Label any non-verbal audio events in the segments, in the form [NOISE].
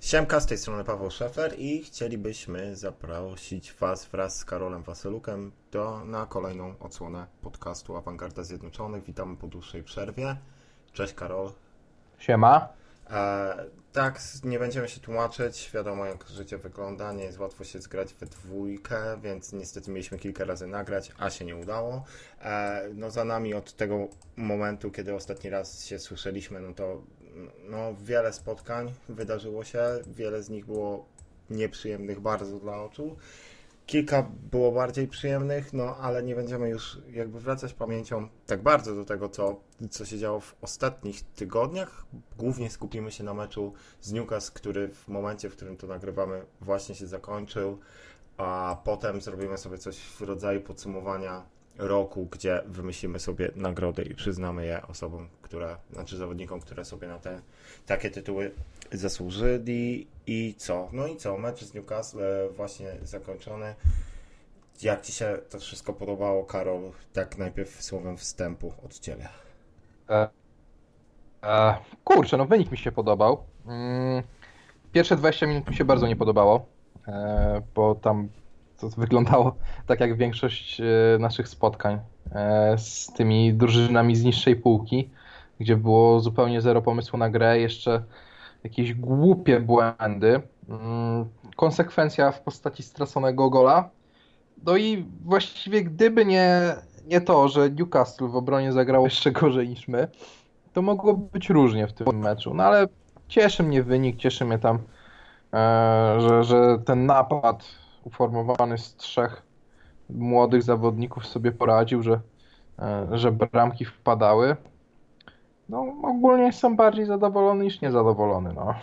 Siemka, z tej strony Paweł Szefer i chcielibyśmy zaprosić Was wraz z Karolem Wasylukiem do, na kolejną odsłonę podcastu Awangarda Zjednoczonych. Witamy po dłuższej przerwie. Cześć Karol. Siema. E, tak, nie będziemy się tłumaczyć. Wiadomo, jak życie wygląda. Nie jest łatwo się zgrać we dwójkę, więc niestety mieliśmy kilka razy nagrać, a się nie udało. E, no, za nami od tego momentu, kiedy ostatni raz się słyszeliśmy, no to no, wiele spotkań wydarzyło się. Wiele z nich było nieprzyjemnych bardzo dla oczu. Kilka było bardziej przyjemnych, no ale nie będziemy już jakby wracać pamięcią tak bardzo do tego, co, co się działo w ostatnich tygodniach. Głównie skupimy się na meczu z Newcastle, który w momencie, w którym to nagrywamy, właśnie się zakończył, a potem zrobimy sobie coś w rodzaju podsumowania roku, gdzie wymyślimy sobie nagrody i przyznamy je osobom, które, znaczy zawodnikom, które sobie na te takie tytuły zasłużyli. I co? No i co? Mecz z Newcastle e, właśnie zakończony. Jak Ci się to wszystko podobało, Karol? Tak najpierw słowem wstępu od Ciebie. E, e, kurczę, no wynik mi się podobał. Mm, pierwsze 20 minut mi się bardzo nie podobało, e, bo tam to wyglądało tak jak większość e, naszych spotkań e, z tymi drużynami z niższej półki, gdzie było zupełnie zero pomysłu na grę, jeszcze jakieś głupie błędy. Mm, konsekwencja w postaci straconego gola. No i właściwie gdyby nie, nie to, że Newcastle w obronie zagrało jeszcze gorzej niż my, to mogło być różnie w tym meczu. No ale cieszy mnie wynik, cieszy mnie tam, e, że, że ten napad uformowany z trzech młodych zawodników sobie poradził, że, e, że bramki wpadały. No, ogólnie jestem bardziej zadowolony niż niezadowolony. No.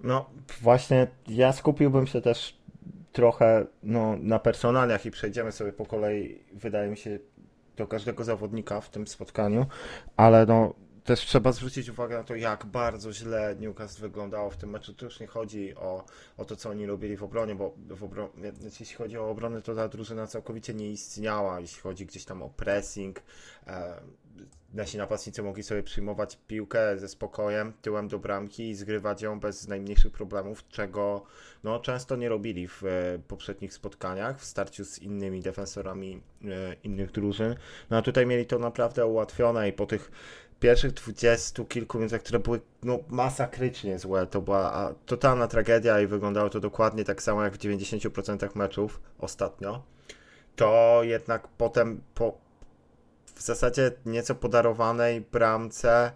No, właśnie ja skupiłbym się też trochę no, na personaliach i przejdziemy sobie po kolei, wydaje mi się, do każdego zawodnika w tym spotkaniu, ale no, też trzeba zwrócić uwagę na to, jak bardzo źle Newcastle wyglądało w tym meczu. To już nie chodzi o, o to, co oni robili w obronie, bo w obronie, jeśli chodzi o obronę, to ta drużyna całkowicie nie istniała. Jeśli chodzi gdzieś tam o pressing, e, nasi napastnicy mogli sobie przyjmować piłkę ze spokojem tyłem do bramki i zgrywać ją bez najmniejszych problemów, czego no, często nie robili w e, poprzednich spotkaniach w starciu z innymi defensorami e, innych drużyn. No a tutaj mieli to naprawdę ułatwione i po tych pierwszych dwudziestu kilku minutach, które były no, masakrycznie złe, to była totalna tragedia i wyglądało to dokładnie tak samo jak w 90% meczów ostatnio, to jednak potem po w zasadzie nieco podarowanej bramce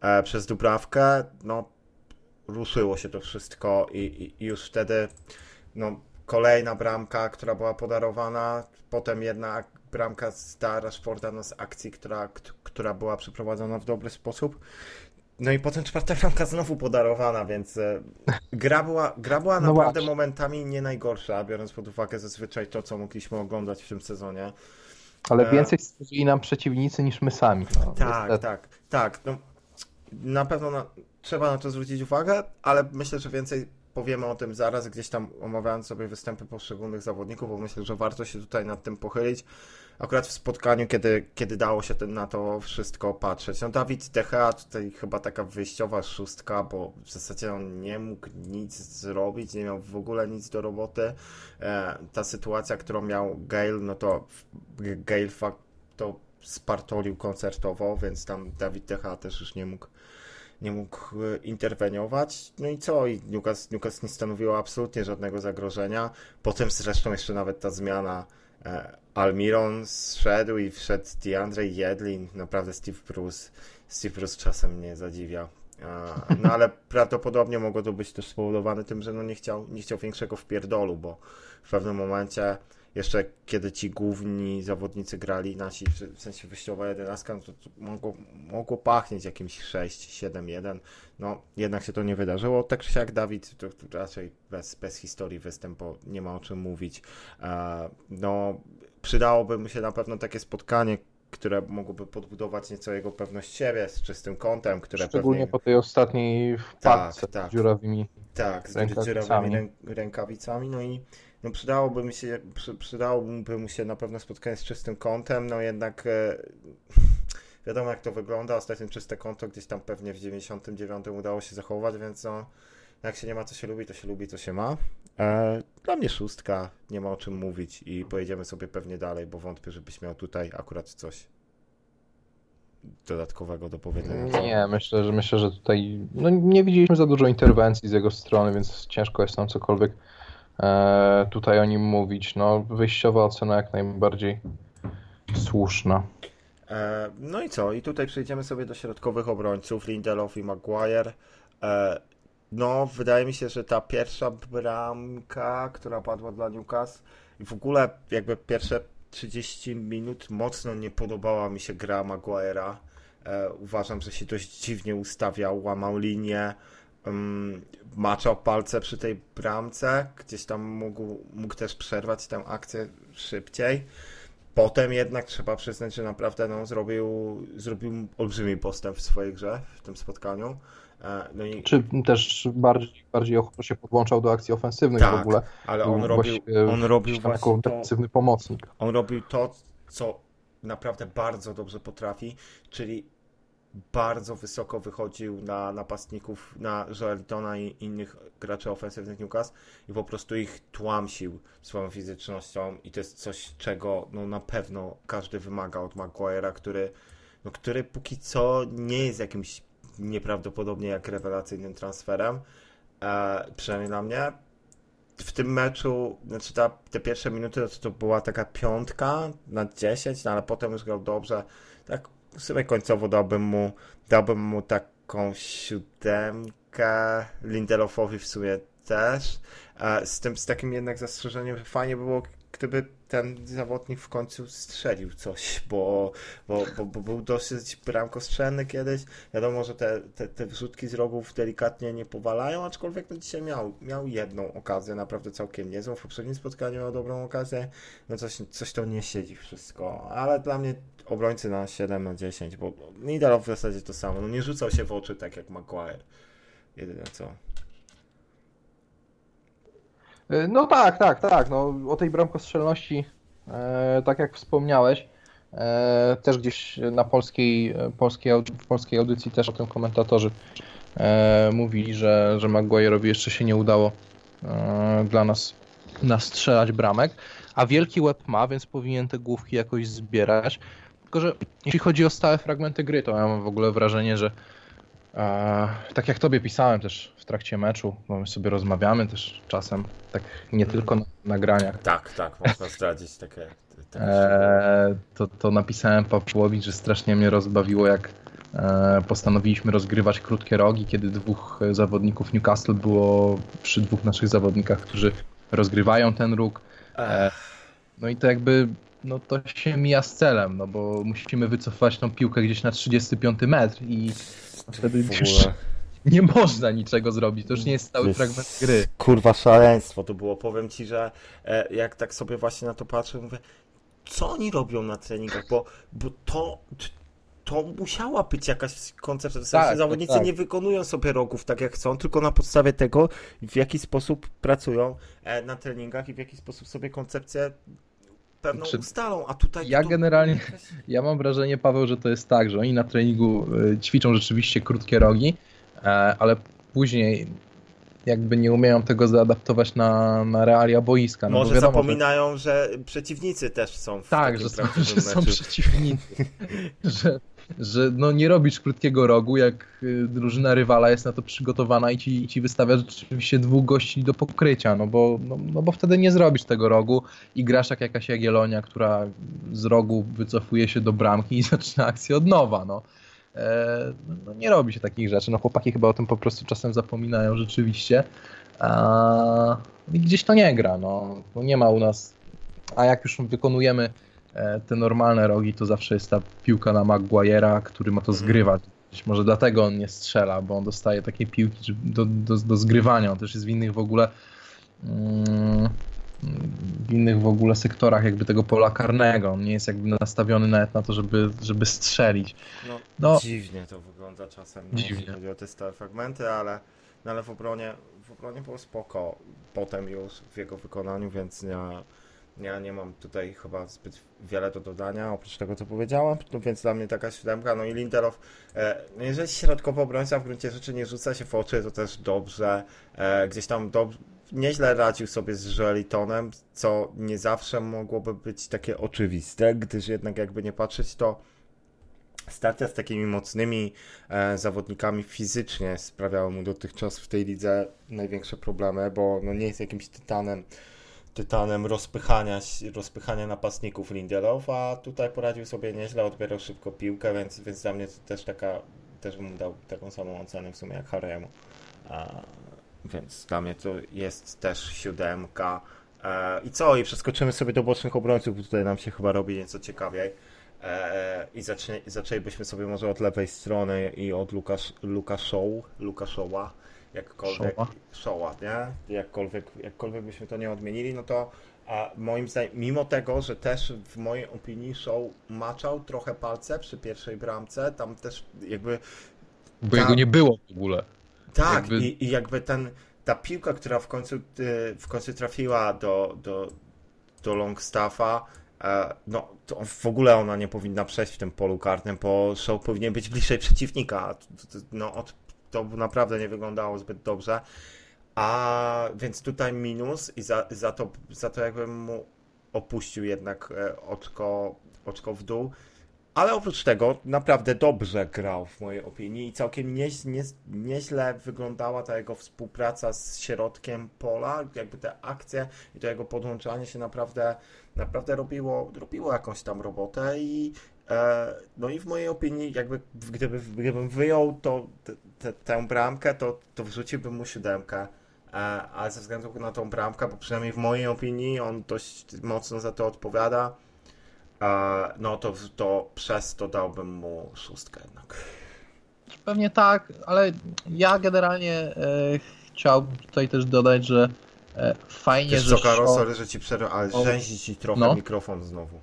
e, przez Dubrawkę, no ruszyło się to wszystko i, i, i już wtedy no, kolejna bramka, która była podarowana, potem jedna bramka z Rashforda no, z akcji, która, która była przeprowadzona w dobry sposób. No i potem czwarta bramka znowu podarowana, więc e, gra była, gra była no naprawdę właśnie. momentami nie najgorsza, biorąc pod uwagę zazwyczaj to, co mogliśmy oglądać w tym sezonie. Ale e, więcej stworzyli nam przeciwnicy niż my sami. No, tak, niestety. tak, tak. No, na pewno na, trzeba na to zwrócić uwagę, ale myślę, że więcej powiemy o tym zaraz, gdzieś tam omawiając sobie występy poszczególnych zawodników, bo myślę, że warto się tutaj nad tym pochylić. Akurat w spotkaniu, kiedy, kiedy dało się ten, na to wszystko patrzeć. No Dawid Decha tutaj chyba taka wyjściowa szóstka, bo w zasadzie on nie mógł nic zrobić, nie miał w ogóle nic do roboty. E, ta sytuacja, którą miał Gale, no to Gale fakt to spartolił koncertowo, więc tam Dawid Decha też już nie mógł nie mógł e, interweniować. No i co? I Newcastle, Newcastle nie stanowiło absolutnie żadnego zagrożenia. Potem zresztą jeszcze nawet ta zmiana e, Almiron zszedł i wszedł DeAndre Jedlin. Naprawdę Steve Bruce, Steve Bruce czasem mnie zadziwia. No ale [LAUGHS] prawdopodobnie mogło to być też spowodowane tym, że no nie chciał, nie chciał większego wpierdolu, bo w pewnym momencie jeszcze kiedy ci główni zawodnicy grali, nasi, w sensie wyjściowa jedenastka, no to, to mogło, mogło pachnieć jakimś 6-7-1. No, jednak się to nie wydarzyło. Tak czy siak Dawid, to, to raczej bez, bez historii występu nie ma o czym mówić. E, no, przydałoby mu się na pewno takie spotkanie, które mogłoby podbudować nieco jego pewność siebie z czystym kątem, które Szczególnie pewnie... po tej ostatniej wpadce tak, tak. dziurawymi tak, z dziurawymi rękawicami. No i no przydałoby mi się, przy, przydałoby mu się na pewno spotkanie z czystym kątem, no jednak e, [LAUGHS] wiadomo jak to wygląda, ostatnio czyste konto gdzieś tam pewnie w 99 udało się zachować, więc no Jak się nie ma, co się lubi, to się lubi, co się ma. E, dla mnie szóstka, nie ma o czym mówić i pojedziemy sobie pewnie dalej, bo wątpię, żebyś miał tutaj akurat coś dodatkowego do powiedzenia. Nie, myślę, że myślę, że tutaj no, nie widzieliśmy za dużo interwencji z jego strony, więc ciężko jest nam cokolwiek tutaj o nim mówić. No, wyjściowa ocena jak najbardziej słuszna. E, no i co? I tutaj przejdziemy sobie do środkowych obrońców, Lindelof i Maguire. E, no, wydaje mi się, że ta pierwsza bramka, która padła dla Newcastle i w ogóle jakby pierwsze 30 minut mocno nie podobała mi się gra Maguire'a. E, uważam, że się dość dziwnie ustawiał, łamał linię, um, maczał palce przy tej bramce, gdzieś tam mógł, mógł też przerwać tę akcję szybciej. Potem jednak trzeba przyznać, że naprawdę no, zrobił, zrobił olbrzymi postęp w swojej grze w tym spotkaniu. E, no i... Czy też bardziej, bardziej ochotno się podłączał do akcji ofensywnych tak, w ogóle. ale on robił, on robił właśnie defensywny pomocnik. On robił to, co naprawdę bardzo dobrze potrafi, czyli bardzo wysoko wychodził na napastników, na Joelitona i innych graczy ofensywnych Newcastle i po prostu ich tłamsił swoją fizycznością i to jest coś, czego no, na pewno każdy wymaga od Maguire'a, który, no, który póki co nie jest jakimś nieprawdopodobnie jak rewelacyjnym transferem, e, przynajmniej na mnie. W tym meczu, znaczy ta, te pierwsze minuty to, to była taka piątka na 10, no ale potem już grał dobrze. Tak w sumie końcowo dałbym mu, dałbym mu taką siódemkę, Lindelofowi w sumie też. Z tym, z takim jednak zastrzeżeniem, że fajnie było, gdyby ten zawodnik w końcu strzelił coś, bo, bo, bo, bo był dosyć bramkostrzelny kiedyś. Wiadomo, że te, te, te wrzutki z rogów delikatnie nie powalają, aczkolwiek no dzisiaj miał, miał jedną okazję, naprawdę całkiem niezłą. W poprzednim spotkaniu miał dobrą okazję. No coś, coś to nie siedzi wszystko, ale dla mnie obrońcy na 7 na 10, bo Nidal w zasadzie to samo. No nie rzucał się w oczy tak jak Maguire. Jedyne co. E, no tak, tak, tak. No, o tej bramkostrzelności, e, tak jak wspomniałeś, e, też gdzieś na polskiej, polskiej, polskiej audycji też o tym komentatorzy mówili, że, że Maguire'owi jeszcze się nie udało dla nas nastrzelać bramek, a wielki łeb ma, więc powinien te główki jakoś zbierać. Tylko, że jeśli chodzi o stałe fragmenty gry, to ja mam w ogóle wrażenie, że tak jak tobie pisałem też w trakcie meczu, bo my sobie rozmawiamy też czasem, tak nie Mhm. tylko na nagraniach, Tak, tak, można [LAUGHS] zdradzić takie. takie e, to, to napisałem Pawłowi, że strasznie mnie rozbawiło, jak e, postanowiliśmy rozgrywać krótkie rogi, kiedy dwóch zawodników Newcastle było przy dwóch naszych zawodnikach, którzy rozgrywają ten róg. E, no i to jakby no to się mija z celem, no bo musimy wycofać tą piłkę gdzieś na 35 metr i wtedy już [LAUGHS] nie można niczego zrobić. To już nie jest stały jest fragment gry. Kurwa szaleństwo to było. Powiem ci, że e, jak tak sobie właśnie na to patrzę, mówię, co oni robią na treningach, bo, bo to, to musiała być jakaś koncepcja. W sensie Tak, zawodnicy tak. nie wykonują sobie rogów tak jak chcą, tylko na podstawie tego, w jaki sposób pracują e, na treningach i w jaki sposób sobie koncepcję pewną Znaczy, ustalą, a tutaj ja to- generalnie- [LAUGHS] Ja mam wrażenie, Paweł, że to jest tak, że oni na treningu y, ćwiczą rzeczywiście krótkie rogi, e, ale później jakby nie umieją tego zaadaptować na, na realia boiska. No Może wiadomo, że- zapominają, że... przeciwnicy też są w Tak, że są, [LAUGHS] że są przeciwnicy. [LAUGHS] że, że no nie robisz krótkiego rogu, jak y, drużyna rywala jest na to przygotowana i ci, ci wystawia rzeczywiście dwóch gości do pokrycia, no bo, no, no bo wtedy nie zrobisz tego rogu i grasz jak jakaś Jagiellonia, która z rogu wycofuje się do bramki i [LAUGHS] zaczyna akcję od nowa, no. E, no nie robi się takich rzeczy, no chłopaki chyba o tym po prostu czasem zapominają rzeczywiście. A, I gdzieś to nie gra, no. no nie ma u nas, a jak już wykonujemy te normalne rogi, to zawsze jest ta piłka na Maguire'a, który ma to Mhm. zgrywać. Być może dlatego on nie strzela, bo on dostaje takie piłki do, do, do zgrywania. On też jest w innych w ogóle mm, w innych w ogóle sektorach jakby tego pola karnego. On nie jest jakby nastawiony nawet na to, żeby, żeby strzelić. No, No. dziwnie to wygląda czasem, no, Dziwnie. jeśli chodzi o te stałe fragmenty, ale, no, ale w, obronie, w obronie było spoko potem już w jego wykonaniu, więc ja Ja nie mam tutaj chyba zbyt wiele do dodania, oprócz tego, co powiedziałem, no więc dla mnie taka siódemka. No i Lindelof, e, no jeżeli środkowy obrońca w gruncie rzeczy nie rzuca się w oczy, to też dobrze. E, gdzieś tam dob- nieźle radził sobie z Joelitonem, co nie zawsze mogłoby być takie oczywiste, gdyż jednak jakby nie patrzeć, to starcia z takimi mocnymi e, zawodnikami fizycznie sprawiały mu dotychczas w tej lidze największe problemy, bo no, nie jest jakimś tytanem tytanem rozpychania, rozpychania napastników Lindelof, a tutaj poradził sobie nieźle, odbierał szybko piłkę, więc, więc dla mnie to też taka, też bym dał taką samą ocenę w sumie jak Haremu. Więc dla mnie to jest też siódemka. E, I co? I przeskoczymy sobie do bocznych obrońców, bo tutaj nam się chyba robi nieco ciekawiej. E, I zaczęlibyśmy sobie może od lewej strony i od Lukasz, Lukaszoł, Lukaszoła jakkolwiek Showa. Showa, nie? Jakkolwiek, jakkolwiek byśmy to nie odmienili, no to a moim zdaniem, mimo tego, że też w mojej opinii Show maczał trochę palce przy pierwszej bramce, tam też jakby Bo Tak. jego nie było w ogóle. tak, Jakby- i, i jakby ten, ta piłka, która w końcu, y, w końcu trafiła do, do, do Longstaffa, e, no to w ogóle ona nie powinna przejść w tym polu karnym, bo Show powinien być bliżej przeciwnika. No, od, to naprawdę nie wyglądało zbyt dobrze. A więc tutaj minus i za, za, to, za to jakbym mu opuścił jednak e, oczko, oczko w dół. Ale oprócz tego naprawdę dobrze grał w mojej opinii i całkiem nie, nie, nieźle wyglądała ta jego współpraca z środkiem pola, jakby te akcje i to jego podłączanie się naprawdę, naprawdę robiło, robiło jakąś tam robotę i e, no i w mojej opinii jakby gdyby, gdybym wyjął to, te, tę bramkę, to, to wrzuciłbym mu siódemkę. E, ale ze względu na tą bramkę, bo przynajmniej w mojej opinii on dość mocno za to odpowiada, e, no to, to przez to dałbym mu szóstkę jednak. Pewnie tak, ale ja generalnie e, chciałbym tutaj też dodać, że e, fajnie, Wiesz że co, Karol, Shaw- sorry, że ci przerwę, ale O. rzęzi ci trochę No. mikrofon znowu.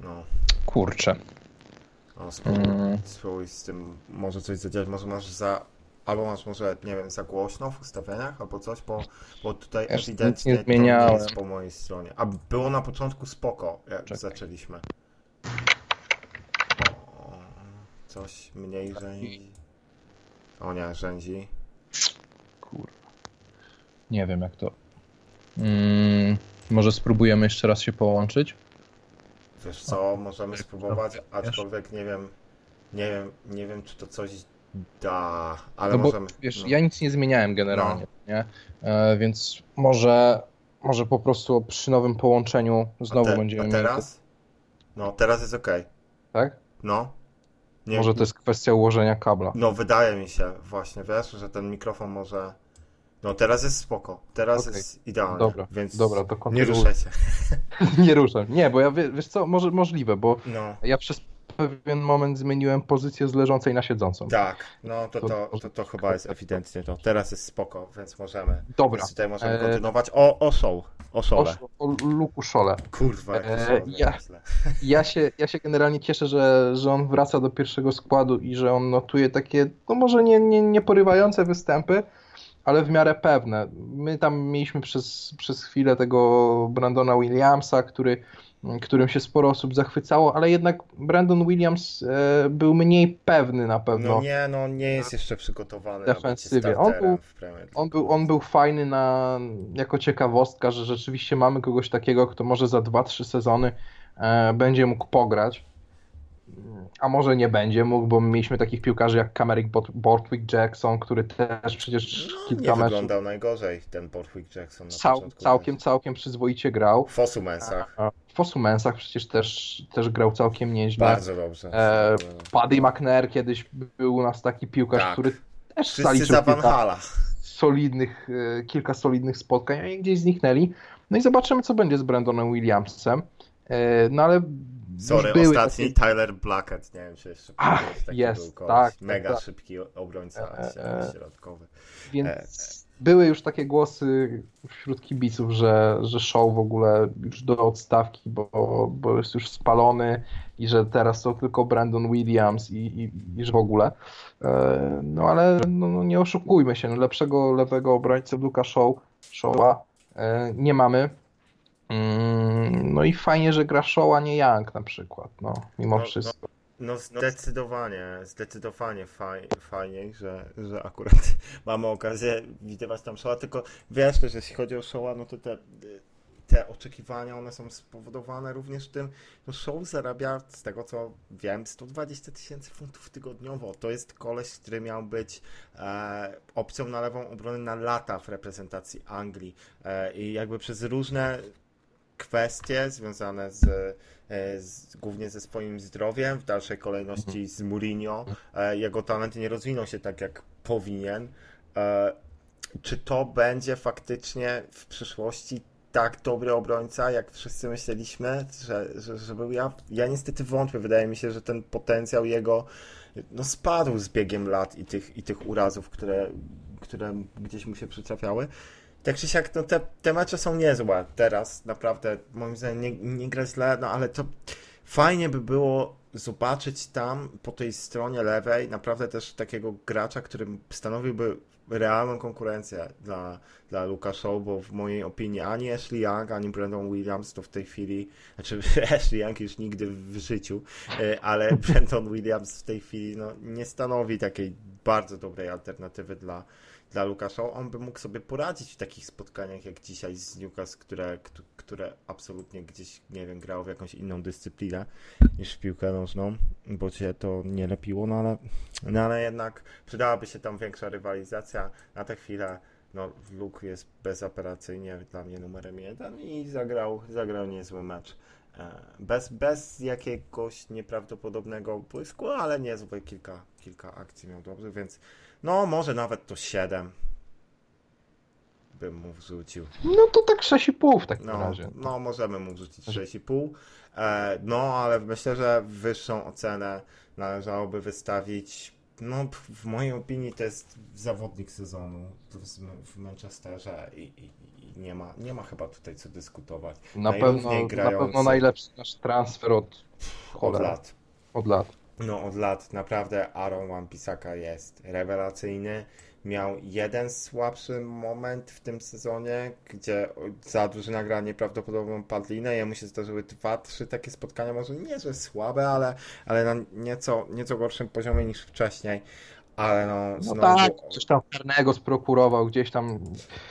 No, Kurczę. No spróbuj, spróbuj z tym może coś zadziałać, może masz za... Albo masz może, nie wiem, za głośno w ustawieniach, albo coś, bo, bo tutaj Ja ewidentnie nie to nie zmieniałem. jest po mojej stronie. A było na początku spoko, jak Czekaj. zaczęliśmy. O, coś mniej rzęzi. O nie, rzęzi. Kurwa. Nie wiem jak to. Mm, może spróbujemy jeszcze raz się połączyć? Wiesz co, możemy spróbować, aczkolwiek nie wiem, nie wiem, nie wiem czy to coś da, ale no bo możemy. wiesz, no. ja nic nie zmieniałem generalnie, nie? E, więc może, może po prostu przy nowym połączeniu znowu a te, będziemy a teraz? No, teraz jest ok. Tak? No. Nie, Może to jest kwestia ułożenia kabla. No, wydaje mi się właśnie, wiesz, że ten mikrofon może. No, teraz jest spoko. Teraz Okej. jest idealnie. Dobra, więc dobra, to nie ruszaj się. [LAUGHS] nie ruszam. Nie, bo ja wie, wiesz co, może, możliwe, bo No. ja przez pewien moment zmieniłem pozycję z leżącej na siedzącą. Tak, no to, To- to, to, chyba jest ewidentnie to. Teraz jest spoko, więc możemy. Dobra. Więc tutaj możemy E, kontynuować. O, o show. O O, szole. o Luku Szole. Kurwa, E, ja-. [LAUGHS] Ja się, ja się generalnie cieszę, że, że on wraca do pierwszego składu i że on notuje takie, no może nie, nie, nie porywające występy, ale w miarę pewne. My tam mieliśmy przez, przez chwilę tego Brandona Williamsa, który, którym się sporo osób zachwycało, ale jednak Brandon Williams e, był mniej pewny na pewno. No nie, no nie jest jeszcze przygotowany Defensywie. On był-. On był, on był fajny na, jako ciekawostka, że rzeczywiście mamy kogoś takiego, kto może za 2-3 sezony e, będzie mógł pograć. A może nie będzie mógł, bo mieliśmy takich piłkarzy jak Kamerick Bot- Borthwick Jackson, który też przecież No, kilka nie meczów wyglądał najgorzej ten Borthwick Jackson cał, całkiem, całkiem przyzwoicie grał. W Fosumensach. W Fosumensach przecież też, też grał całkiem nieźle. Bardzo dobrze. E, Paddy McNair kiedyś był u nas taki piłkarz, Tak. który też Wszyscy za Van Hala. solidnych, e, kilka solidnych spotkań, a oni gdzieś zniknęli. No i zobaczymy, co będzie z Brandonem Williamsem. E, No ale Sorry, były ostatni takie- Tyler Blackett. Nie wiem, czy jeszcze Ach, taki jest, był tak, tak, Mega tak. szybki obrońca E, e. środkowy. Więc były już takie głosy wśród kibiców, że, że show w ogóle już do odstawki, bo, bo jest już spalony i że teraz to tylko Brandon Williams i, i, i że w ogóle. E, No ale no, no nie oszukujmy się, no, lepszego lewego obrońcy Luka Show, Showa e, nie mamy. Mm, no i fajnie, że gra Show, a nie Young na przykład, no, mimo No, no. wszystko. No zdecydowanie, zdecydowanie faj, fajniej, że, że akurat [LAUGHS] mamy okazję widywać tam showa, tylko wiesz też, jeśli chodzi o showa, no to te, te oczekiwania, one są spowodowane również tym, no show zarabia, z tego co wiem, 120 tysięcy funtów tygodniowo. To jest koleś, który miał być e, opcją na lewą obronę na lata w reprezentacji Anglii e, i jakby przez różne kwestie związane z, e, z, głównie ze swoim zdrowiem, w dalszej kolejności z Mourinho. E, Jego talent nie rozwinął się tak, jak powinien. E, Czy to będzie faktycznie w przyszłości tak dobry obrońca, jak wszyscy myśleliśmy, że, że, że był ja? Ja niestety wątpię. Wydaje mi się, że ten potencjał jego no, spadł z biegiem lat i tych, i tych urazów, które, które gdzieś mu się przytrafiały. Tak czy siak, no te, te mecze są niezłe teraz, naprawdę, moim zdaniem nie, nie gra źle, no ale to fajnie by było zobaczyć tam po tej stronie lewej naprawdę też takiego gracza, który stanowiłby realną konkurencję dla, dla Luka Shaw, bo w mojej opinii ani Ashley Young, ani Brandon Williams to w tej chwili, znaczy [LAUGHS] Ashley Young już nigdy w życiu, e, ale [LAUGHS] Brandon Williams w tej chwili no, nie stanowi takiej bardzo dobrej alternatywy dla, dla Lukasza, on by mógł sobie poradzić w takich spotkaniach jak dzisiaj z Newcastle, które, które absolutnie gdzieś, nie wiem, grało w jakąś inną dyscyplinę niż w piłkę nożną, bo cię to nie lepiło, no ale, no ale jednak przydałaby się tam większa rywalizacja. Na tę chwilę no, Luke jest bezoperacyjnie dla mnie numerem jeden i zagrał, zagrał niezły mecz. E, bez, bez jakiegoś nieprawdopodobnego błysku, ale niezłe kilka, kilka akcji miał dobrze, więc no, może nawet to 7 bym mu wrzucił. No to tak 6,5 w takim no, razie. No, możemy mu wrzucić 6,5. E, no, ale myślę, że wyższą ocenę należałoby wystawić. No, w mojej opinii to jest zawodnik sezonu w Manchesterze i, i, i nie, ma, nie ma chyba tutaj co dyskutować. Na pewno, na pewno najlepszy nasz transfer od, od lat. Od lat. No, od lat naprawdę Aaron Wan-Bissaka jest rewelacyjny. Miał jeden słabszy moment w tym sezonie, gdzie za drużyna gra nieprawdopodobną padlinę. Jemu się zdarzyły dwa, trzy takie spotkania, może nie, że słabe, ale, ale na nieco, nieco gorszym poziomie niż wcześniej. Ale no, no znowu... tak, coś tam karnego sprokurował, gdzieś tam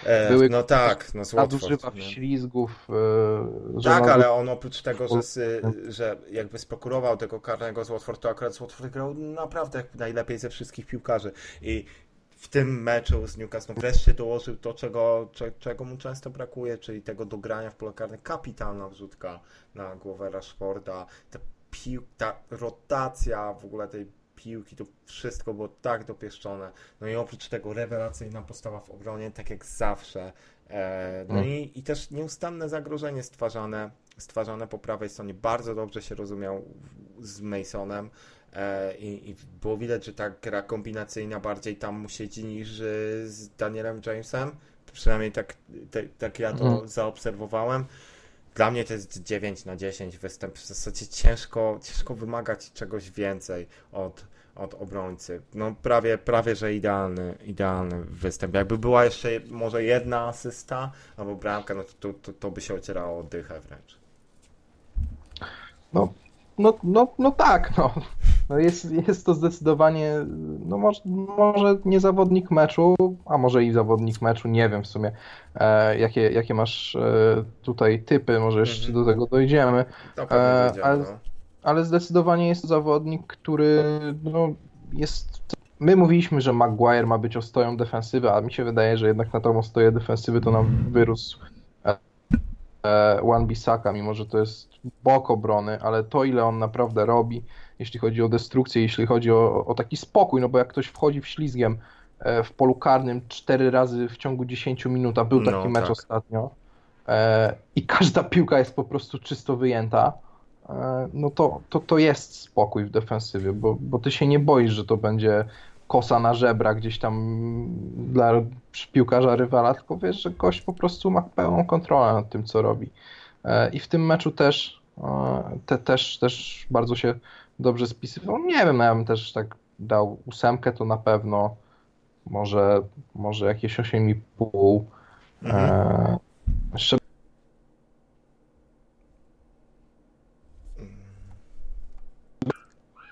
e, były no tak, no nadużywa ślizgów. E, tak, ale on oprócz tego, że, [LAUGHS] że jakby sprokurował tego karnego z Watford, to akurat z Watford grał naprawdę najlepiej ze wszystkich piłkarzy i w tym meczu z Newcastle wreszcie dołożył to, czego, czego mu często brakuje, czyli tego dogrania w pole karne. Kapitalna wrzutka na głowę Rashforda, ta, pił, ta rotacja w ogóle tej piłki, to wszystko było tak dopieszczone. No i oprócz tego rewelacyjna postawa w obronie, tak jak zawsze. E, no mm. i, i też nieustanne zagrożenie stwarzane, stwarzane po prawej stronie. Bardzo dobrze się rozumiał z Masonem. E, I, I, było widać, że ta gra kombinacyjna bardziej tam mu siedzi niż z Danielem Jamesem. Przynajmniej tak, te, tak ja to mm. zaobserwowałem. Dla mnie to jest 9 na 10 występ. W zasadzie ciężko, ciężko wymagać czegoś więcej od, od obrońcy. No prawie, prawie, że idealny, idealny występ. Jakby była jeszcze może jedna asysta albo bramka, no to, to, to by się ocierało dychę wręcz. No, no, no, no tak, no. No jest, jest to zdecydowanie, no może, może nie zawodnik meczu, a może i zawodnik meczu, nie wiem w sumie, e, jakie, jakie masz e, tutaj typy, może jeszcze mhm. do tego dojdziemy. E, ale, no. ale zdecydowanie jest to zawodnik, który no, jest My mówiliśmy, że Maguire ma być ostoją defensywy, a mi się wydaje, że jednak na tą ostoję defensywy to nam wyrósł One Bisaka, mimo że to jest bok obrony, ale to ile on naprawdę robi, jeśli chodzi o destrukcję, jeśli chodzi o, o taki spokój, no bo jak ktoś wchodzi w ślizgiem e, w polu karnym cztery razy w ciągu 10 minut, a był taki no, mecz tak. ostatnio e, i każda piłka jest po prostu czysto wyjęta, e, no to, to, to jest spokój w defensywie, bo, bo ty się nie boisz, że to będzie kosa na żebra gdzieś tam dla piłkarza rywala, tylko wiesz, że gość po prostu ma pełną kontrolę nad tym, co robi. I w tym meczu też, te, też, też bardzo się dobrze spisywał. Nie wiem, ja bym też tak dał ósemkę, to na pewno może, może jakieś 8,5. Mhm. E, jeszcze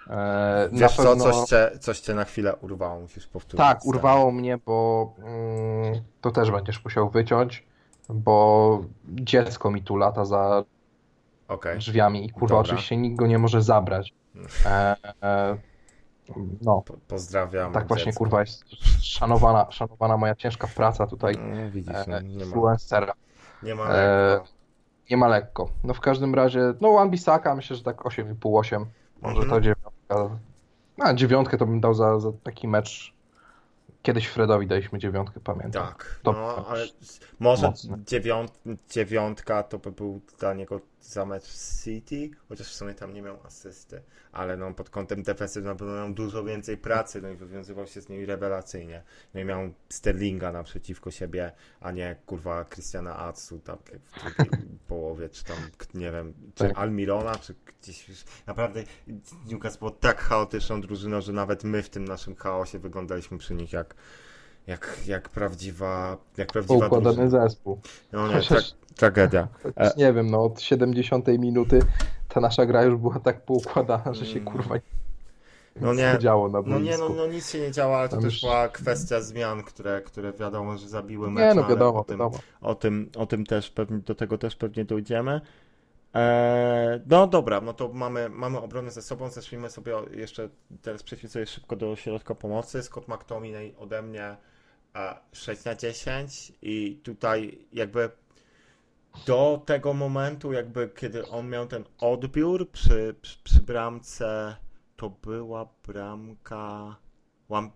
e, Wiesz pewno... co, coś cię, coś cię na chwilę urwało, musisz powtórzyć. Tak, urwało mnie, bo mm, to też będziesz musiał wyciąć, bo dziecko mi tu lata za okay. drzwiami i kurwa Dobra. oczywiście nikt go nie może zabrać. E, e, no, Po, pozdrawiam. tak właśnie dziecko. kurwa jest szanowana, szanowana moja ciężka praca tutaj No, widzisz, no, e, nie, ma, influencera. nie ma e, lekko. Nie ma lekko. No w każdym razie, no Wan-Bissaka myślę, że tak 8,5-8. Może Mhm. to dziewiątka. A dziewiątkę to bym dał za, za taki mecz. Kiedyś Fredowi daliśmy dziewiątkę, pamiętam. Tak, To no ale może dziewiąt, dziewiątka to by był dla niego za mecz City, chociaż w sumie tam nie miał asysty, ale no pod kątem defensywnym na pewno miał dużo więcej pracy, no i wywiązywał się z niej rewelacyjnie. No i miał Sterlinga naprzeciwko siebie, a nie kurwa Christiana Atsu, tak jak w drugiej [LAUGHS] połowie, czy tam, nie wiem, czy Tak. Almirona, czy gdzieś już, naprawdę Newcastle było tak chaotyczną drużyną, że nawet my w tym naszym chaosie wyglądaliśmy przy nich jak jak, jak prawdziwa, jak prawdziwa Poukładany zespół. No nie, Chociaż- tra- tragedia. Chociaż E. nie wiem, no od 70 minuty ta nasza gra już była tak poukładana, że się Mm. kurwa No nie, nie działo na No boisku. nie, no, no nic się nie działo, ale to Tam też już- była kwestia zmian, które, które wiadomo, że zabiły mecz. Nie, no wiadomo, o tym, wiadomo. O tym, o tym też pewnie, do tego też pewnie dojdziemy. Eee, no dobra, no to mamy, mamy obronę ze sobą, zacznijmy sobie jeszcze, teraz przejdźmy sobie szybko do środka pomocy. Scott McTominay ode mnie e, 6 na 10 i tutaj jakby do tego momentu, jakby kiedy on miał ten odbiór przy, przy, przy bramce, to była bramka Łam,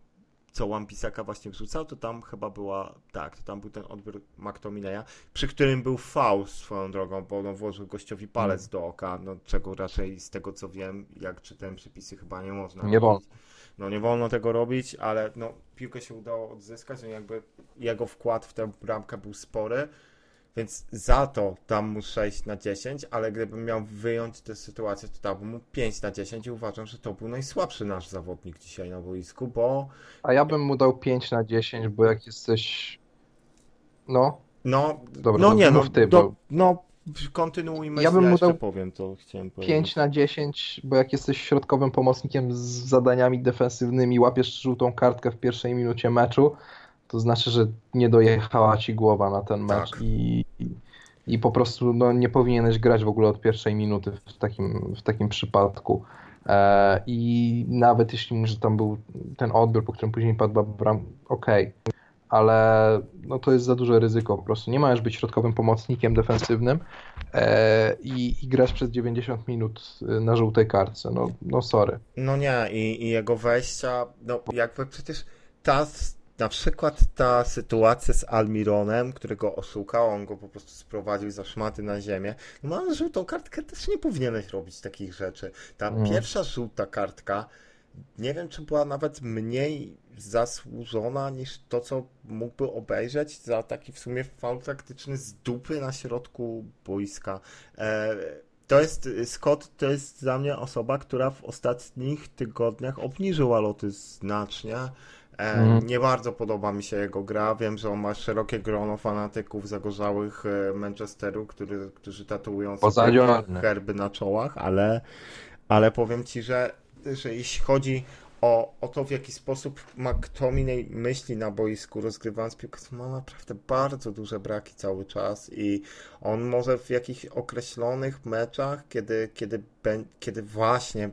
co Łampisaka właśnie wrzucał, to tam chyba była, tak, to tam był ten odbiór McTominaya, przy którym był faul swoją drogą, bo on włożył gościowi palec do oka, no czego raczej z tego co wiem, jak czytałem przepisy, chyba nie można Nie wolno. No nie wolno tego robić, ale no piłkę się udało odzyskać, no jakby jego wkład w tę bramkę był spory, więc za to dam mu 6 na 10, ale gdybym miał wyjąć tę sytuację, to dałbym mu 5 na 10 i uważam, że to był najsłabszy nasz zawodnik dzisiaj na boisku, bo A ja bym mu dał 5 na 10, bo jak jesteś. No, no, Dobra, no nie, no, mów ty, do, no kontynuujmy, Ja bym ja mu dał powiem, to chciałem powiedzieć. 5 na 10, bo jak jesteś środkowym pomocnikiem z zadaniami defensywnymi, łapiesz żółtą kartkę w pierwszej minucie meczu, to znaczy, że nie dojechała ci głowa na ten mecz Tak. i, i, po prostu no, nie powinieneś grać w ogóle od pierwszej minuty w takim, w takim przypadku. E, I nawet jeśli mówisz, że tam był ten odbiór, po którym później padła bram, okej, ale no, to jest za duże ryzyko po prostu. Nie możesz być środkowym pomocnikiem defensywnym e, i, i grać przez 90 minut e, na żółtej kartce. No, no sorry. No nie, i, i jego wejścia, no jakby przecież ta, na przykład ta sytuacja z Almironem, którego oszukał, on go po prostu sprowadził za szmaty na ziemię, no mam żółtą kartkę, też nie powinieneś robić takich rzeczy. Ta Mm. pierwsza żółta kartka, nie wiem, czy była nawet mniej zasłużona niż to, co mógłby obejrzeć za taki w sumie faul taktyczny z dupy na środku boiska. E, to jest, Scott to jest dla mnie osoba, która w ostatnich tygodniach obniżyła loty znacznie. Mhm. Nie bardzo podoba mi się jego gra. Wiem, że on ma szerokie grono fanatyków zagorzałych e, Manchesteru, który, którzy tatuują sobie herby na czołach, ale, ale powiem ci, że, że jeśli chodzi o, o to, w jaki sposób McTominay myśli na boisku, rozgrywając piłkę, to ma naprawdę bardzo duże braki cały czas i on może w jakichś określonych meczach, kiedy, kiedy, kiedy właśnie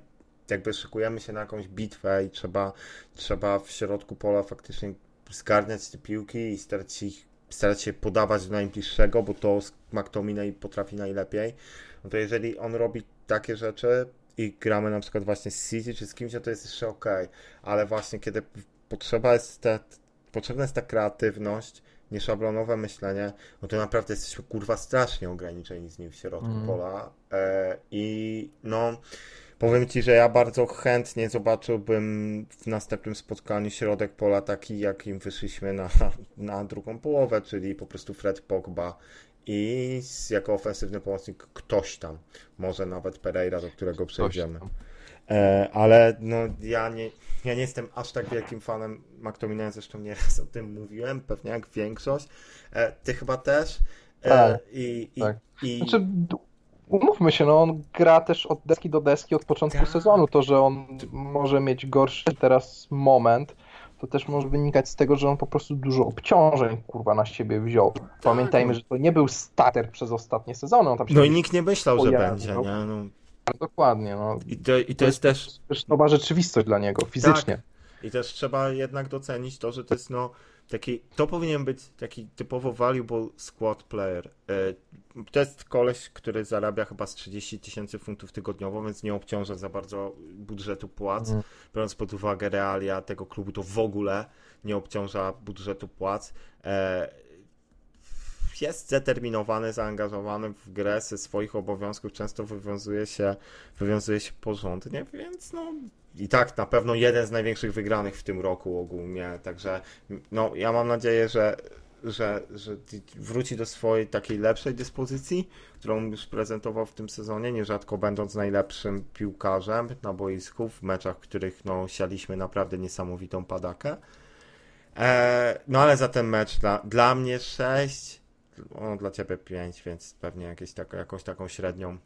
jakby szykujemy się na jakąś bitwę i trzeba, trzeba w środku pola faktycznie zgarniać te piłki i starać się, ich, starać się podawać do najbliższego, bo to McTominay potrafi najlepiej, no to jeżeli on robi takie rzeczy i gramy na przykład właśnie z City czy z kimś, no to jest jeszcze ok, ale właśnie kiedy potrzeba jest te, potrzebna jest ta kreatywność, nieszablonowe myślenie, no to naprawdę jesteśmy kurwa strasznie ograniczeni z nim w środku Mm. pola e, i no powiem Ci, że ja bardzo chętnie zobaczyłbym w następnym spotkaniu środek pola taki, jakim wyszliśmy na, na drugą połowę, czyli po prostu Fred Pogba i jako ofensywny pomocnik ktoś tam, może nawet Pereira, do którego przejdziemy. E, ale no ja nie, ja nie jestem aż tak wielkim fanem McTominaya, zresztą nieraz o tym mówiłem, pewnie jak większość. E, ty chyba też. E, Tak, i, i, tak. i, Znaczy, umówmy się, no on gra też od deski do deski od początku Tak. sezonu. To, że on może mieć gorszy teraz moment, to też może wynikać z tego, że on po prostu dużo obciążeń kurwa na siebie wziął. Pamiętajmy, że to nie był starter przez ostatnie sezony. On tam się No i nikt nie myślał, że będzie, nie? No. Dokładnie, no. I, to, I to jest też też nowa rzeczywistość dla niego, fizycznie. I też trzeba jednak docenić to, że to jest no taki, to powinien być taki typowo valuable squad player. E, To jest koleś, który zarabia chyba z 30 tysięcy funtów tygodniowo, więc nie obciąża za bardzo budżetu płac. Mhm. Biorąc pod uwagę realia tego klubu, to w ogóle nie obciąża budżetu płac. Jest zdeterminowany, zaangażowany w grę ze swoich obowiązków, często wywiązuje się, wywiązuje się porządnie, więc no i tak na pewno jeden z największych wygranych w tym roku ogólnie, także no ja mam nadzieję, że, że, że wróci do swojej takiej lepszej dyspozycji, którą już prezentował w tym sezonie, nierzadko będąc najlepszym piłkarzem na boisku w meczach, w których no sialiśmy naprawdę niesamowitą padakę. E, no ale za ten mecz dla, dla mnie 6, o, dla ciebie 5, więc pewnie jakieś tak, jakąś taką średnią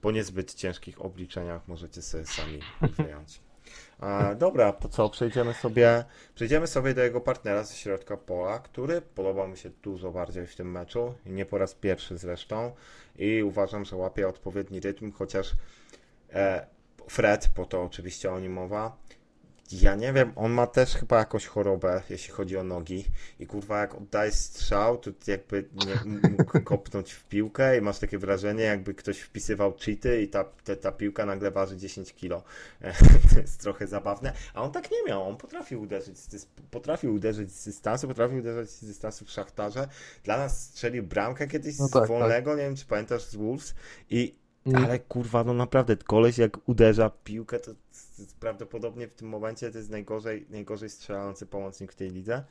po niezbyt ciężkich obliczeniach możecie sobie sami [LAUGHS] wyjąć. E, dobra, to co, przejdziemy sobie, przejdziemy sobie do jego partnera ze środka pola, który podobał mi się dużo bardziej w tym meczu, nie po raz pierwszy zresztą i uważam, że łapie odpowiedni rytm, chociaż e, Fred, bo to oczywiście o nim mowa, ja nie wiem, on ma też chyba jakąś chorobę, jeśli chodzi o nogi. I kurwa, jak oddaje strzał, to jakby nie mógł [LAUGHS] kopnąć w piłkę i masz takie wrażenie, jakby ktoś wpisywał cheaty i ta, ta, ta piłka nagle waży 10 kilo. [LAUGHS] To jest trochę zabawne. A on tak nie miał, on potrafił uderzyć potrafił uderzyć z dystansu, potrafił uderzyć z dystansu w szachtarze. Dla nas strzelił bramkę kiedyś No z tak, wolnego, nie wiem czy pamiętasz, z Wolves. I ale kurwa, no naprawdę, koleś jak uderza piłkę, to, prawdopodobnie w tym momencie to jest najgorzej, najgorzej strzelający pomocnik w tej lidze,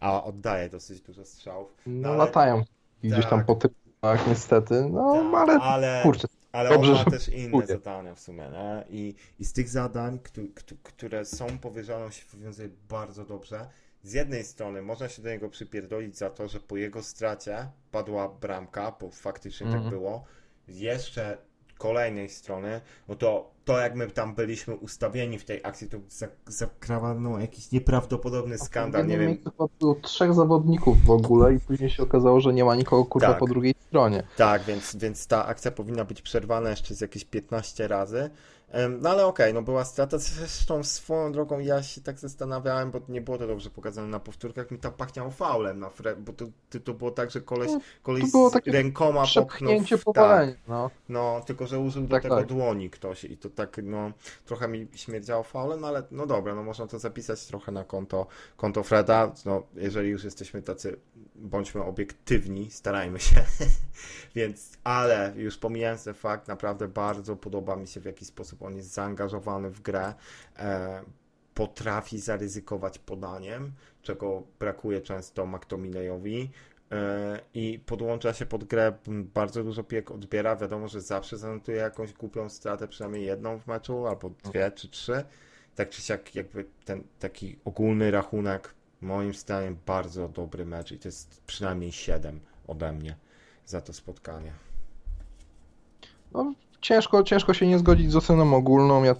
a oddaje dosyć dużo strzałów. No, ale- latają gdzieś tam Tak. po typach niestety, no Tak, ale ale, kurczę, ale dobrze, on ma też inne próbuje. zadania w sumie, nie? I, I z tych zadań, któ- któ- które są powierzone, on się wywiązuje bardzo dobrze. Z jednej strony można się do niego przypierdolić za to, że po jego stracie padła bramka, bo faktycznie tak Mhm. było. Jeszcze kolejnej strony, no to to jak my tam byliśmy ustawieni w tej akcji, to za- zakrawa no, jakiś nieprawdopodobny skandal, nie wiem, Chyba było trzech zawodników w ogóle i później się okazało, że nie ma nikogo kurwa Tak. po drugiej stronie. Tak, więc, więc ta akcja powinna być przerwana jeszcze z jakieś 15 razy. No ale okej, no była strata. Zresztą swoją drogą ja się tak zastanawiałem, bo nie było to dobrze pokazane na powtórkach, mi tam pachniało faulem na Fre- bo to, to, było tak, że koleś, No, koleś z rękoma popchnął. W- Tak, no. no, tylko że użył do Tak, tego tak. dłoni ktoś i to tak, no, trochę mi śmierdziało faulem, no ale no dobra, no można to zapisać trochę na konto, konto Freda. No, jeżeli już jesteśmy tacy, bądźmy obiektywni, starajmy się. [LAUGHS] Więc, ale już pomijając ten fakt, naprawdę bardzo podoba mi się w jaki sposób on jest zaangażowany w grę. E, potrafi zaryzykować podaniem, czego brakuje często McTominayowi. E, I podłącza się pod grę, bardzo dużo piek odbiera. Wiadomo, że zawsze zanotuje jakąś głupią stratę, przynajmniej jedną w meczu, albo dwie czy trzy. Tak czy siak, jakby ten taki ogólny rachunek, moim zdaniem, bardzo dobry mecz i to jest przynajmniej 7 ode mnie za to spotkanie. no. Ciężko, ciężko się nie zgodzić z oceną ogólną. Ja,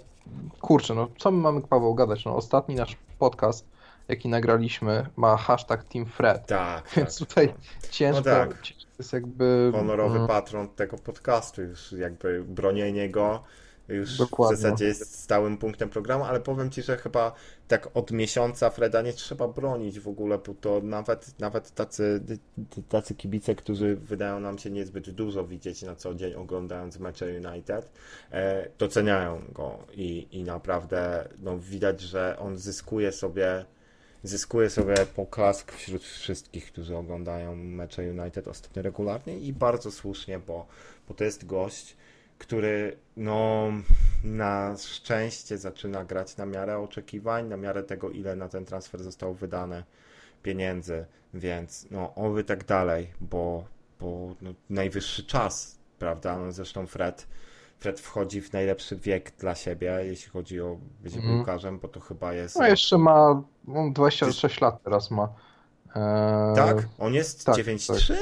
kurczę, no co my mamy Paweł gadać? No, ostatni nasz podcast, jaki nagraliśmy, ma hashtag Team Fred. Tak, Więc tak. tutaj ciężko, No tak. ciężko jest jakby... honorowy mm, patron tego podcastu, już jakby bronienie go już Dokładnie. w zasadzie jest stałym punktem programu, ale powiem Ci, że chyba tak od miesiąca Freda nie trzeba bronić w ogóle, bo to nawet, nawet tacy, tacy kibice, którzy wydają nam się niezbyt dużo widzieć na co dzień oglądając mecze United, e, doceniają go i, i naprawdę no, widać, że on zyskuje sobie zyskuje sobie poklask wśród wszystkich, którzy oglądają mecze United ostatnio regularnie i bardzo słusznie, bo, bo to jest gość, który no na szczęście zaczyna grać na miarę oczekiwań, na miarę tego, ile na ten transfer zostało wydane pieniędzy, więc no oby tak dalej, bo, bo no, najwyższy czas, prawda? No, zresztą Fred Fred wchodzi w najlepszy wiek dla siebie, jeśli chodzi o bycie Mhm. piłkarzem, bo to chyba jest. No jeszcze ma, on 26 lat teraz ma. Eee, Tak? On jest tak, 9-3?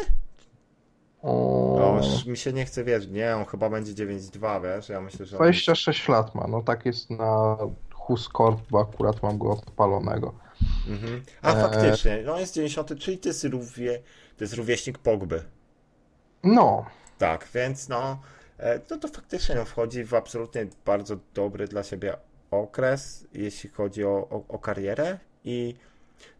O, No, już mi się nie chce wierzyć. Nie, on chyba będzie 9-2, wiesz? Ja myślę, że. 26 lat ma, no tak jest na Huskort, bo akurat mam go odpalonego. Mhm. A E, faktycznie, no jest 90, czyli to jest, rówie, to jest rówieśnik Pogby. No, Tak, więc no, e, no to faktycznie no, wchodzi w absolutnie bardzo dobry dla siebie okres, jeśli chodzi o, o, o karierę i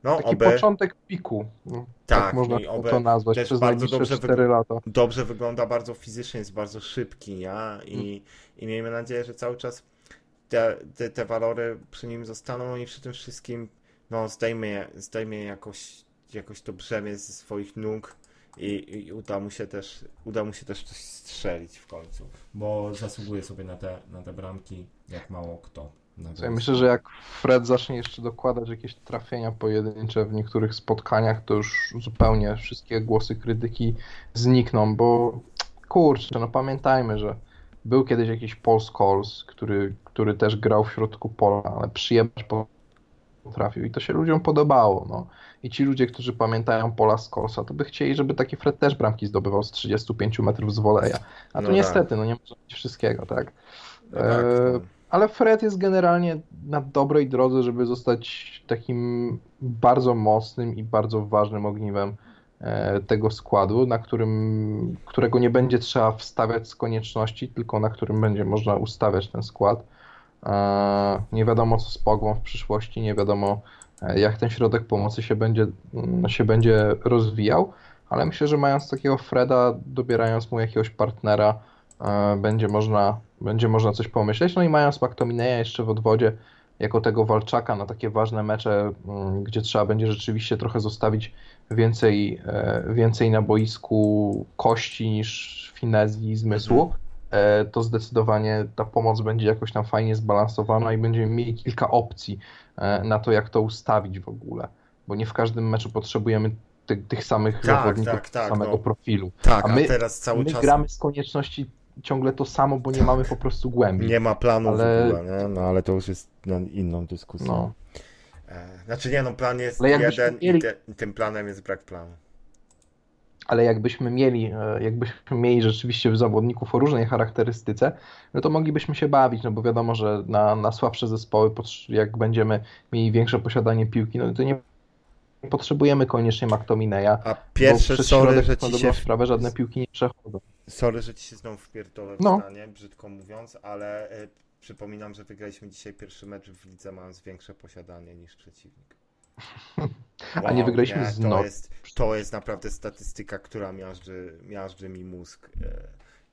no taki oby początek piku, no, tak, Tak, można to nazwać, przez bardzo dobrze 4 lata. dobrze wygląda, bardzo fizycznie, jest bardzo szybki, nie? I, i miejmy nadzieję, że cały czas te, te, te walory przy nim zostaną i przy tym wszystkim no, zdejmie, zdejmie jakoś, jakoś to brzemię ze swoich nóg i, i uda mu się też uda mu się też coś strzelić w końcu, bo zasługuje sobie na te, na te bramki jak mało kto. Na Ja myślę, że jak Fred zacznie jeszcze dokładać jakieś trafienia pojedyncze w niektórych spotkaniach, to już zupełnie wszystkie głosy krytyki znikną, bo kurczę, no pamiętajmy, że był kiedyś jakiś Paul Scholes, który, który też grał w środku pola, ale przyjemność potrafił i to się ludziom podobało, no. I ci ludzie, którzy pamiętają Paula Scholesa, to by chcieli, żeby taki Fred też bramki zdobywał z 35 metrów z woleja. A tu No niestety, no nie może być wszystkiego, tak? No tak, e, no. Ale Fred jest generalnie na dobrej drodze, żeby zostać takim bardzo mocnym i bardzo ważnym ogniwem e, tego składu, na którym, którego nie będzie trzeba wstawiać z konieczności, tylko na którym będzie można ustawiać ten skład. E, Nie wiadomo co z Pogwą w przyszłości, nie wiadomo e, jak ten środek pomocy się będzie, mm, się będzie rozwijał, ale myślę, że mając takiego Freda, dobierając mu jakiegoś partnera, będzie można, będzie można coś pomyśleć. No i mając McTominaya jeszcze w odwodzie jako tego walczaka na takie ważne mecze, mm, gdzie trzeba będzie rzeczywiście trochę zostawić więcej, e, więcej na boisku kości niż finezji i zmysłu, e, to zdecydowanie ta pomoc będzie jakoś tam fajnie zbalansowana i będziemy mieli kilka opcji e, na to, jak to ustawić w ogóle. Bo nie w każdym meczu potrzebujemy ty, tych samych Tak, zawodników, tak, tak, samego no. profilu. Tak, a a, my- teraz cały My czas gramy z konieczności ciągle to samo, bo nie mamy po prostu głębi. nie ma planu Ale- w ogóle, nie? No ale to już jest na inną dyskusję. No. E, Znaczy nie, no plan jest jeden mieli- i te, tym planem jest brak planu. Ale jakbyśmy mieli, e, jakbyśmy mieli rzeczywiście zawodników o różnej charakterystyce, no to moglibyśmy się bawić, no bo wiadomo, że na, na słabsze zespoły, jak będziemy mieli większe posiadanie piłki, no to nie potrzebujemy koniecznie McTominaya, A pierwsze, sorry, że ci się sprawę żadne piłki nie przechodzą. sorry, że ci się znowu wpierdolę w No. zdanie, brzydko mówiąc, ale e, przypominam, że wygraliśmy dzisiaj pierwszy mecz w lidze mając większe posiadanie niż przeciwnik. [LAUGHS] A nie wygraliśmy z to jest, to jest naprawdę statystyka, która miażdży, miażdży mi mózg. e,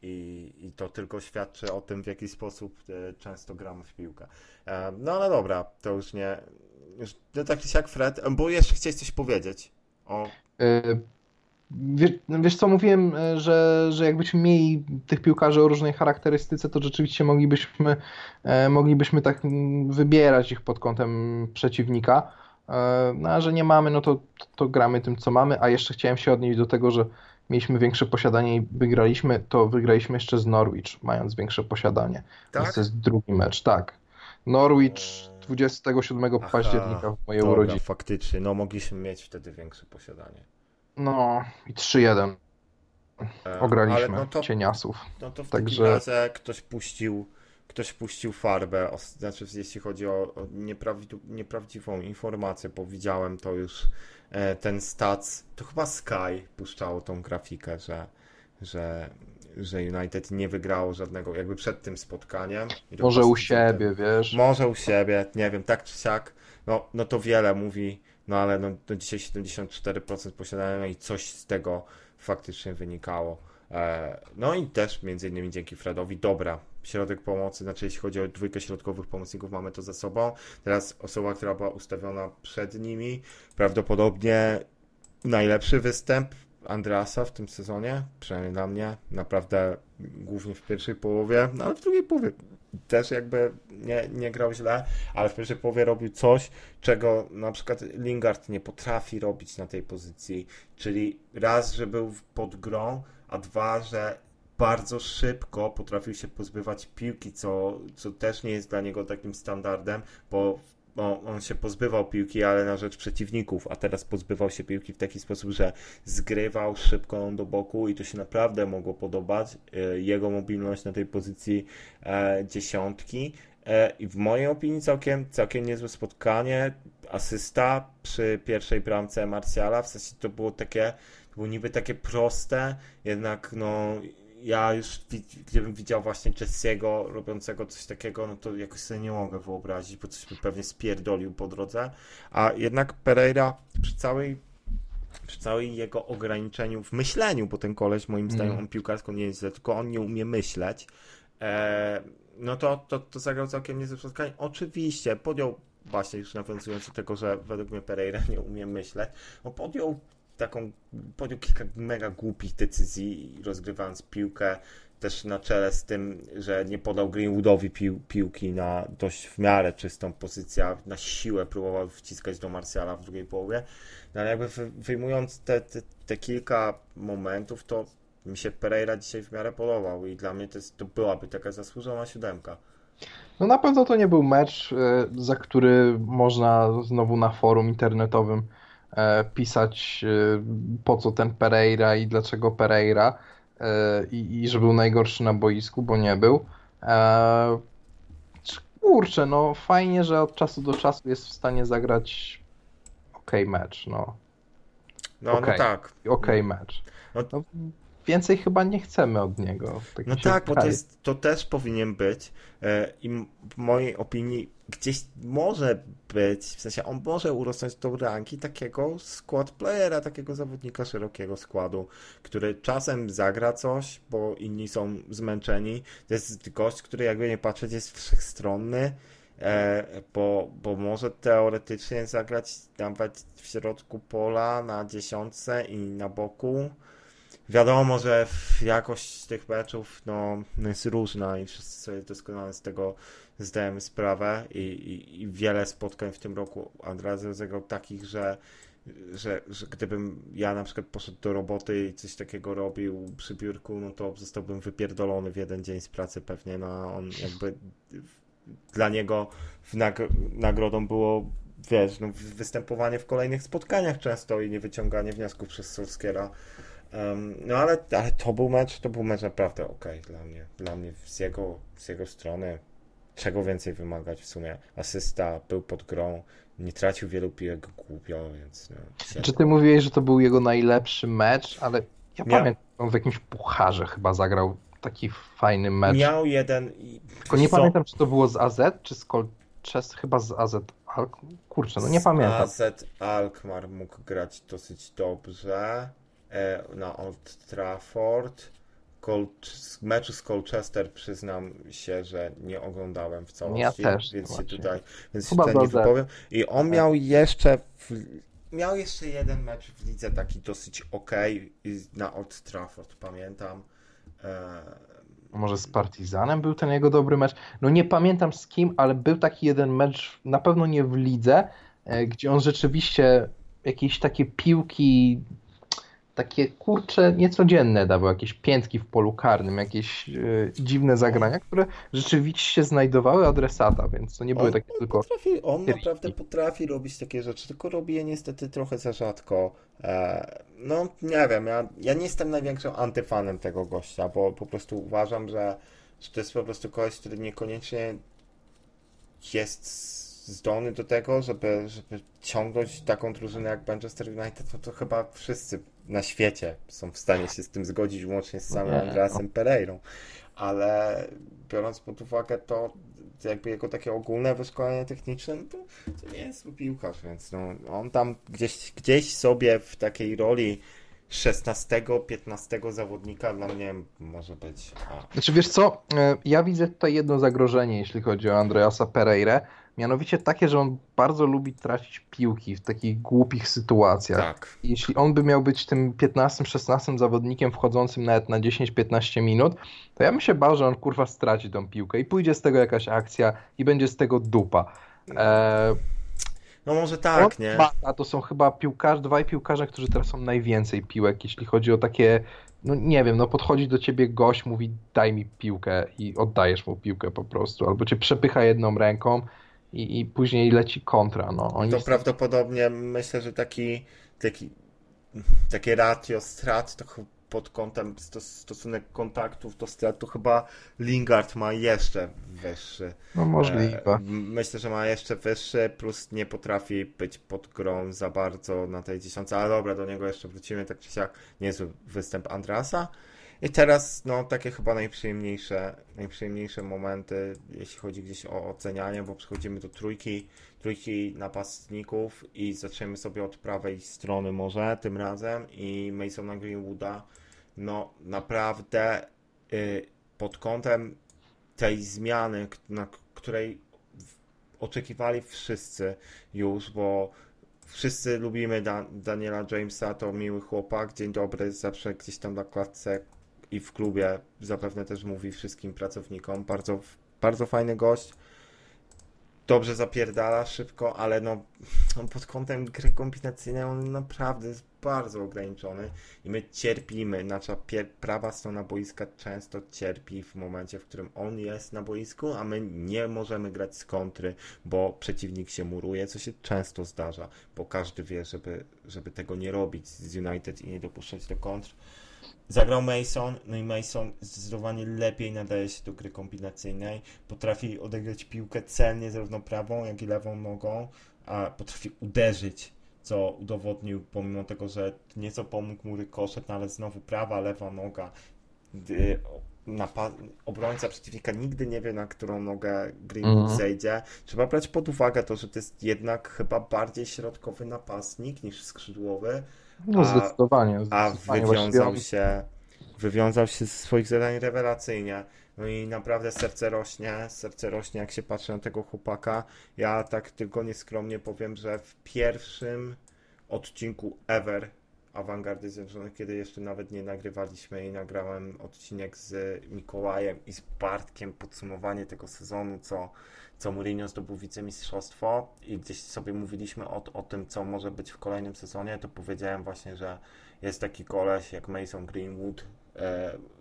I, I to tylko świadczy o tym, w jaki sposób e, często gramy w piłkę. No ale dobra, to już nie. Już, no tak jak Fred, bo jeszcze chciałeś coś powiedzieć. O, E, Wiesz, wiesz co, mówiłem, e, że, że jakbyśmy mieli tych piłkarzy o różnej charakterystyce, to rzeczywiście moglibyśmy, e, moglibyśmy tak mm, wybierać ich pod kątem przeciwnika. No a że nie mamy, no to, to gramy tym, co mamy. A jeszcze chciałem się odnieść do tego, że mieliśmy większe posiadanie i wygraliśmy, to wygraliśmy jeszcze z Norwich, mając większe posiadanie. tak? Więc to jest drugi mecz, tak. Norwich 27 Aha, października w mojej Dobra, urodziny. faktycznie, no mogliśmy mieć wtedy większe posiadanie. No i 3-1 E, ograliśmy no to, cieniasów. no to w Także- takim razie ktoś puścił, ktoś puścił farbę, o, znaczy jeśli chodzi o, o nieprawdziw, nieprawdziwą informację, bo widziałem to już, e, ten stats, to chyba Sky puszczało tą grafikę, że, że, że United nie wygrało żadnego, jakby przed tym spotkaniem. Może u siebie, wiesz. Może u siebie, nie wiem, tak czy siak, no, no to wiele mówi, no ale no, no dzisiaj 74% posiadania i coś z tego faktycznie wynikało. E, no i też między innymi dzięki Fredowi, dobra, środek pomocy, znaczy jeśli chodzi o dwójkę środkowych pomocników, mamy to za sobą. Teraz osoba, która była ustawiona przed nimi, prawdopodobnie najlepszy występ Andreasa w tym sezonie, przynajmniej dla mnie, naprawdę głównie w pierwszej połowie, no ale w drugiej połowie też jakby nie, nie grał źle, ale w pierwszej połowie robił coś, czego na przykład Lingard nie potrafi robić na tej pozycji, czyli raz, że był pod grą, a dwa, że bardzo szybko potrafił się pozbywać piłki, co, co też nie jest dla niego takim standardem, bo on, on, się pozbywał piłki, ale na rzecz przeciwników, a teraz pozbywał się piłki w taki sposób, że zgrywał szybko do boku i to się naprawdę mogło podobać. E, jego mobilność na tej pozycji e, dziesiątki. E, I w mojej opinii całkiem, całkiem niezłe spotkanie. Asysta przy pierwszej bramce Marciala, w sensie to było takie, to było niby takie proste, jednak no ja już gdybym widział właśnie Jesse'ego robiącego coś takiego, no to jakoś sobie nie mogę wyobrazić, bo coś by pewnie spierdolił po drodze. A jednak Pereira przy całej przy całej jego ograniczeniu w myśleniu, bo ten koleś moim zdaniem mm. on piłkarsko nie jest źle, tylko on nie umie myśleć. E, no to, to, to zagrał całkiem niezłe spotkanie. Oczywiście podjął, właśnie już nawiązując do tego, że według mnie Pereira nie umie myśleć, no podjął taką, podjął kilka mega głupich decyzji, rozgrywając piłkę też na czele z tym, że nie podał Greenwoodowi pił, piłki na dość w miarę czystą pozycję, na siłę próbował wciskać do Marsjala w drugiej połowie. No ale jakby wyjmując te, te, te kilka momentów, to mi się Pereira dzisiaj w miarę podobał i dla mnie to, jest, to byłaby taka zasłużona siódemka. No na pewno to nie był mecz, e, za który można znowu na forum internetowym pisać e, po co ten Pereira i dlaczego Pereira i, i że był najgorszy na boisku, bo nie był. Kurczę, no fajnie, że od czasu do czasu jest w stanie zagrać ok mecz, no. No, okay. no tak. Ok mecz. No, no, więcej chyba nie chcemy od niego. Tak no tak, bo to, jest, to też powinien być e, i w mojej opinii gdzieś może być, w sensie on może urosnąć do ranki takiego skład playera, takiego zawodnika szerokiego składu, który czasem zagra coś, bo inni są zmęczeni. To jest gość, który jakby nie patrzeć jest wszechstronny, e, bo, bo może teoretycznie zagrać nawet w środku pola na dziesiątce i na boku wiadomo, że jakość tych meczów no, jest różna i wszyscy sobie doskonale z tego zdajemy sprawę i, i, i wiele spotkań w tym roku Andrea rozegrał takich, że, że, że gdybym ja na przykład poszedł do roboty i coś takiego robił przy biurku, no to zostałbym wypierdolony w jeden dzień z pracy pewnie, no on jakby dla niego nag nagrodą było wiesz, no, występowanie w kolejnych spotkaniach często i nie wyciąganie wniosków przez Solskiera no ale, ale to był mecz, to był mecz naprawdę ok dla mnie. Dla mnie z jego, z jego strony czego więcej wymagać w sumie. Asysta był pod grą, nie tracił wielu piłek głupio, więc no, Czy ty mówiłeś, że to był jego najlepszy mecz, ale ja Mia... pamiętam, on w jakimś pucharze chyba zagrał taki fajny mecz. Miał jeden... Tylko nie so... pamiętam, czy to było z AZ, czy z Colchester, chyba z AZ Alk... Kurczę, no nie z pamiętam. AZ Alkmaar mógł grać dosyć dobrze. E, na Old Trafford. Col meczu z Colchester przyznam się, że nie oglądałem w całości, ja też, więc się tutaj, więc się tutaj nie wypowiem. I on miał jeszcze w, miał jeszcze jeden mecz w lidze taki dosyć ok na Old Trafford, pamiętam. E... Może z Partizanem był ten jego dobry mecz. No nie pamiętam z kim, ale był taki jeden mecz, na pewno nie w lidze, e, gdzie on rzeczywiście jakieś takie piłki takie kurcze niecodzienne dawał, jakieś piętki w polu karnym, jakieś e, dziwne zagrania, które rzeczywiście znajdowały adresata, więc to nie były on takie tylko... Potrafi, on naprawdę potrafi robić takie rzeczy, tylko robi je niestety trochę za rzadko. E, no nie wiem, ja, ja nie jestem największym antyfanem tego gościa, bo po prostu uważam, że, że to jest po prostu kogoś, który niekoniecznie jest zdolny do tego, żeby, żeby ciągnąć taką drużynę jak Manchester United, to, to chyba wszyscy na świecie są w stanie się z tym zgodzić, łącznie z samym Andreasem Pereirą. Ale biorąc pod uwagę to, jakby jego takie ogólne wyszkolenie techniczne, no to, to nie jest piłkarz, więc no, on tam gdzieś, gdzieś sobie w takiej roli 16-15 zawodnika dla mnie może być. A. Znaczy wiesz co, e, ja widzę tutaj jedno zagrożenie, jeśli chodzi o Andreasa Pereira. Mianowicie takie, że on bardzo lubi tracić piłki w takich głupich sytuacjach. Tak. Jeśli on by miał być tym 15-16 zawodnikiem wchodzącym nawet na 10-15 minut, to ja bym się bał, że on kurwa straci tą piłkę i pójdzie z tego jakaś akcja i będzie z tego dupa. E... No może tak, nie? A to są chyba piłkarze, dwaj piłkarze, którzy teraz są najwięcej piłek, jeśli chodzi o takie, no nie wiem, no podchodzi do ciebie gość, mówi daj mi piłkę i oddajesz mu piłkę po prostu, albo cię przepycha jedną ręką i, i później leci kontra. No, oni To prawdopodobnie myślę, że taki, taki takie ratio strat to pod kątem stos- stosunek kontaktów do strat to chyba Lingard ma jeszcze wyższy. No możliwe. E, Myślę, że ma jeszcze wyższy, plus nie potrafi być pod grą za bardzo na tej dziesiątce, ale dobra, do niego jeszcze wrócimy, tak czy siak niezły występ Andrasa. I teraz, no, takie chyba najprzyjemniejsze, najprzyjemniejsze momenty, jeśli chodzi gdzieś o ocenianie, bo przechodzimy do trójki, trójki napastników i zaczniemy sobie od prawej strony może tym razem i Masona Greenwooda, no, naprawdę y, pod kątem tej zmiany, na której oczekiwali wszyscy już, bo wszyscy lubimy da Daniela Jamesa, to miły chłopak, dzień dobry, zawsze gdzieś tam na klatce i w klubie zapewne też mówi wszystkim pracownikom, bardzo, bardzo fajny gość, dobrze zapierdala szybko, ale no pod kątem gry kombinacyjnej on naprawdę jest bardzo ograniczony i my cierpimy, nasza prawa strona boiska często cierpi w momencie, w którym on jest na boisku, a my nie możemy grać z kontry, bo przeciwnik się muruje, co się często zdarza, bo każdy wie, żeby, żeby tego nie robić z United i nie dopuszczać do kontr. Zagrał Mason, no i Mason zdecydowanie lepiej nadaje się do gry kombinacyjnej. Potrafi odegrać piłkę celnie zarówno prawą, jak i lewą nogą, a potrafi uderzyć, co udowodnił, pomimo tego, że nieco pomógł mu rykoszet, no ale znowu prawa, lewa noga. Napa- obrońca przeciwnika nigdy nie wie, na którą nogę Greenwood Mhm. zejdzie. Trzeba brać pod uwagę to, że to jest jednak chyba bardziej środkowy napastnik niż skrzydłowy, No a- zdecydowanie. a zdecydowanie. wywiązał Właściwie się, wywiązał się ze swoich zadań rewelacyjnie. No i naprawdę serce rośnie, serce rośnie jak się patrzy na tego chłopaka. Ja tak tylko nieskromnie powiem, że w pierwszym odcinku ever Awangardy Zjednoczonych, kiedy jeszcze nawet nie nagrywaliśmy i nagrałem odcinek z Mikołajem i z Bartkiem, podsumowanie tego sezonu, co, co Mourinho zdobył wicemistrzostwo i gdzieś sobie mówiliśmy o, o tym, co może być w kolejnym sezonie, to powiedziałem właśnie, że jest taki koleś jak Mason Greenwood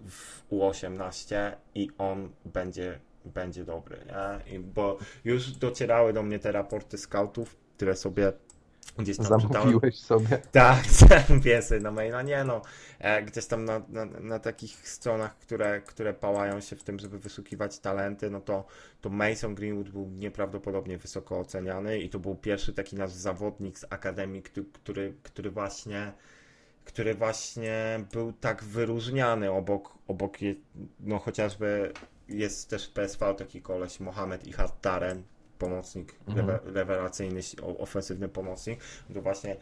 w U18 i on będzie, będzie dobry, nie? I, bo już docierały do mnie te raporty scoutów, które sobie gdzieś tam czytałem. Zamówiłeś sobie. Tak, [LAUGHS] mówię sobie na maila, nie no, e, gdzieś tam na, na, na takich stronach, które, które pałają się w tym, żeby wyszukiwać talenty, no to, to Mason Greenwood był nieprawdopodobnie wysoko oceniany i to był pierwszy taki nasz zawodnik z akademii, który, który, który właśnie który właśnie był tak wyróżniany obok, obok no chociażby jest też PSV taki koleś Mohamed Taren, pomocnik, Mhm. rewe, rewelacyjny, ofensywny pomocnik, to właśnie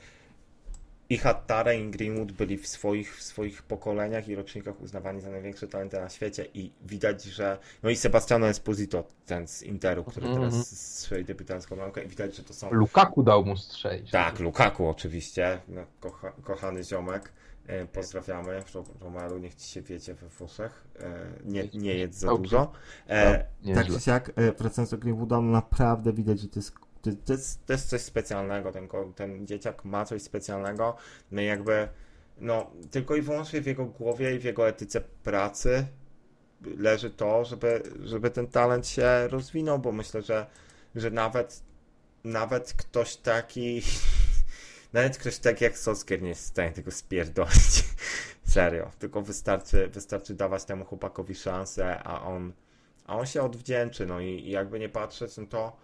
i Hattare i Greenwood byli w swoich, w swoich pokoleniach i rocznikach uznawani za największe talenty na świecie i widać, że no i Sebastiano Esposito, ten z Interu, który Mhm. teraz strzeli debiutancką bramkę i widać, że to są Lukaku dał mu strzelić. tak, Lukaku oczywiście, no, kocha, kochany ziomek. E, Pozdrawiamy. Ro- Romalu, niech ci się wiecie we Włoszech. E, Nie, nie jedz za dużo. E, Tak, czy siak, wracając do Greenwooda, no naprawdę widać, że to jest, to, to jest, to jest coś specjalnego. Ten, ten dzieciak ma coś specjalnego. No jakby, no, tylko i wyłącznie w jego głowie i w jego etyce pracy leży to, żeby, żeby ten talent się rozwinął, bo myślę, że, że nawet, nawet ktoś taki [LAUGHS] nawet ktoś taki jak Solskjaer nie jest w stanie tego spierdolić. [LAUGHS] Serio. Tylko wystarczy, wystarczy dawać temu chłopakowi szansę, a on, a on się odwdzięczy. No i, i jakby nie patrzeć, no to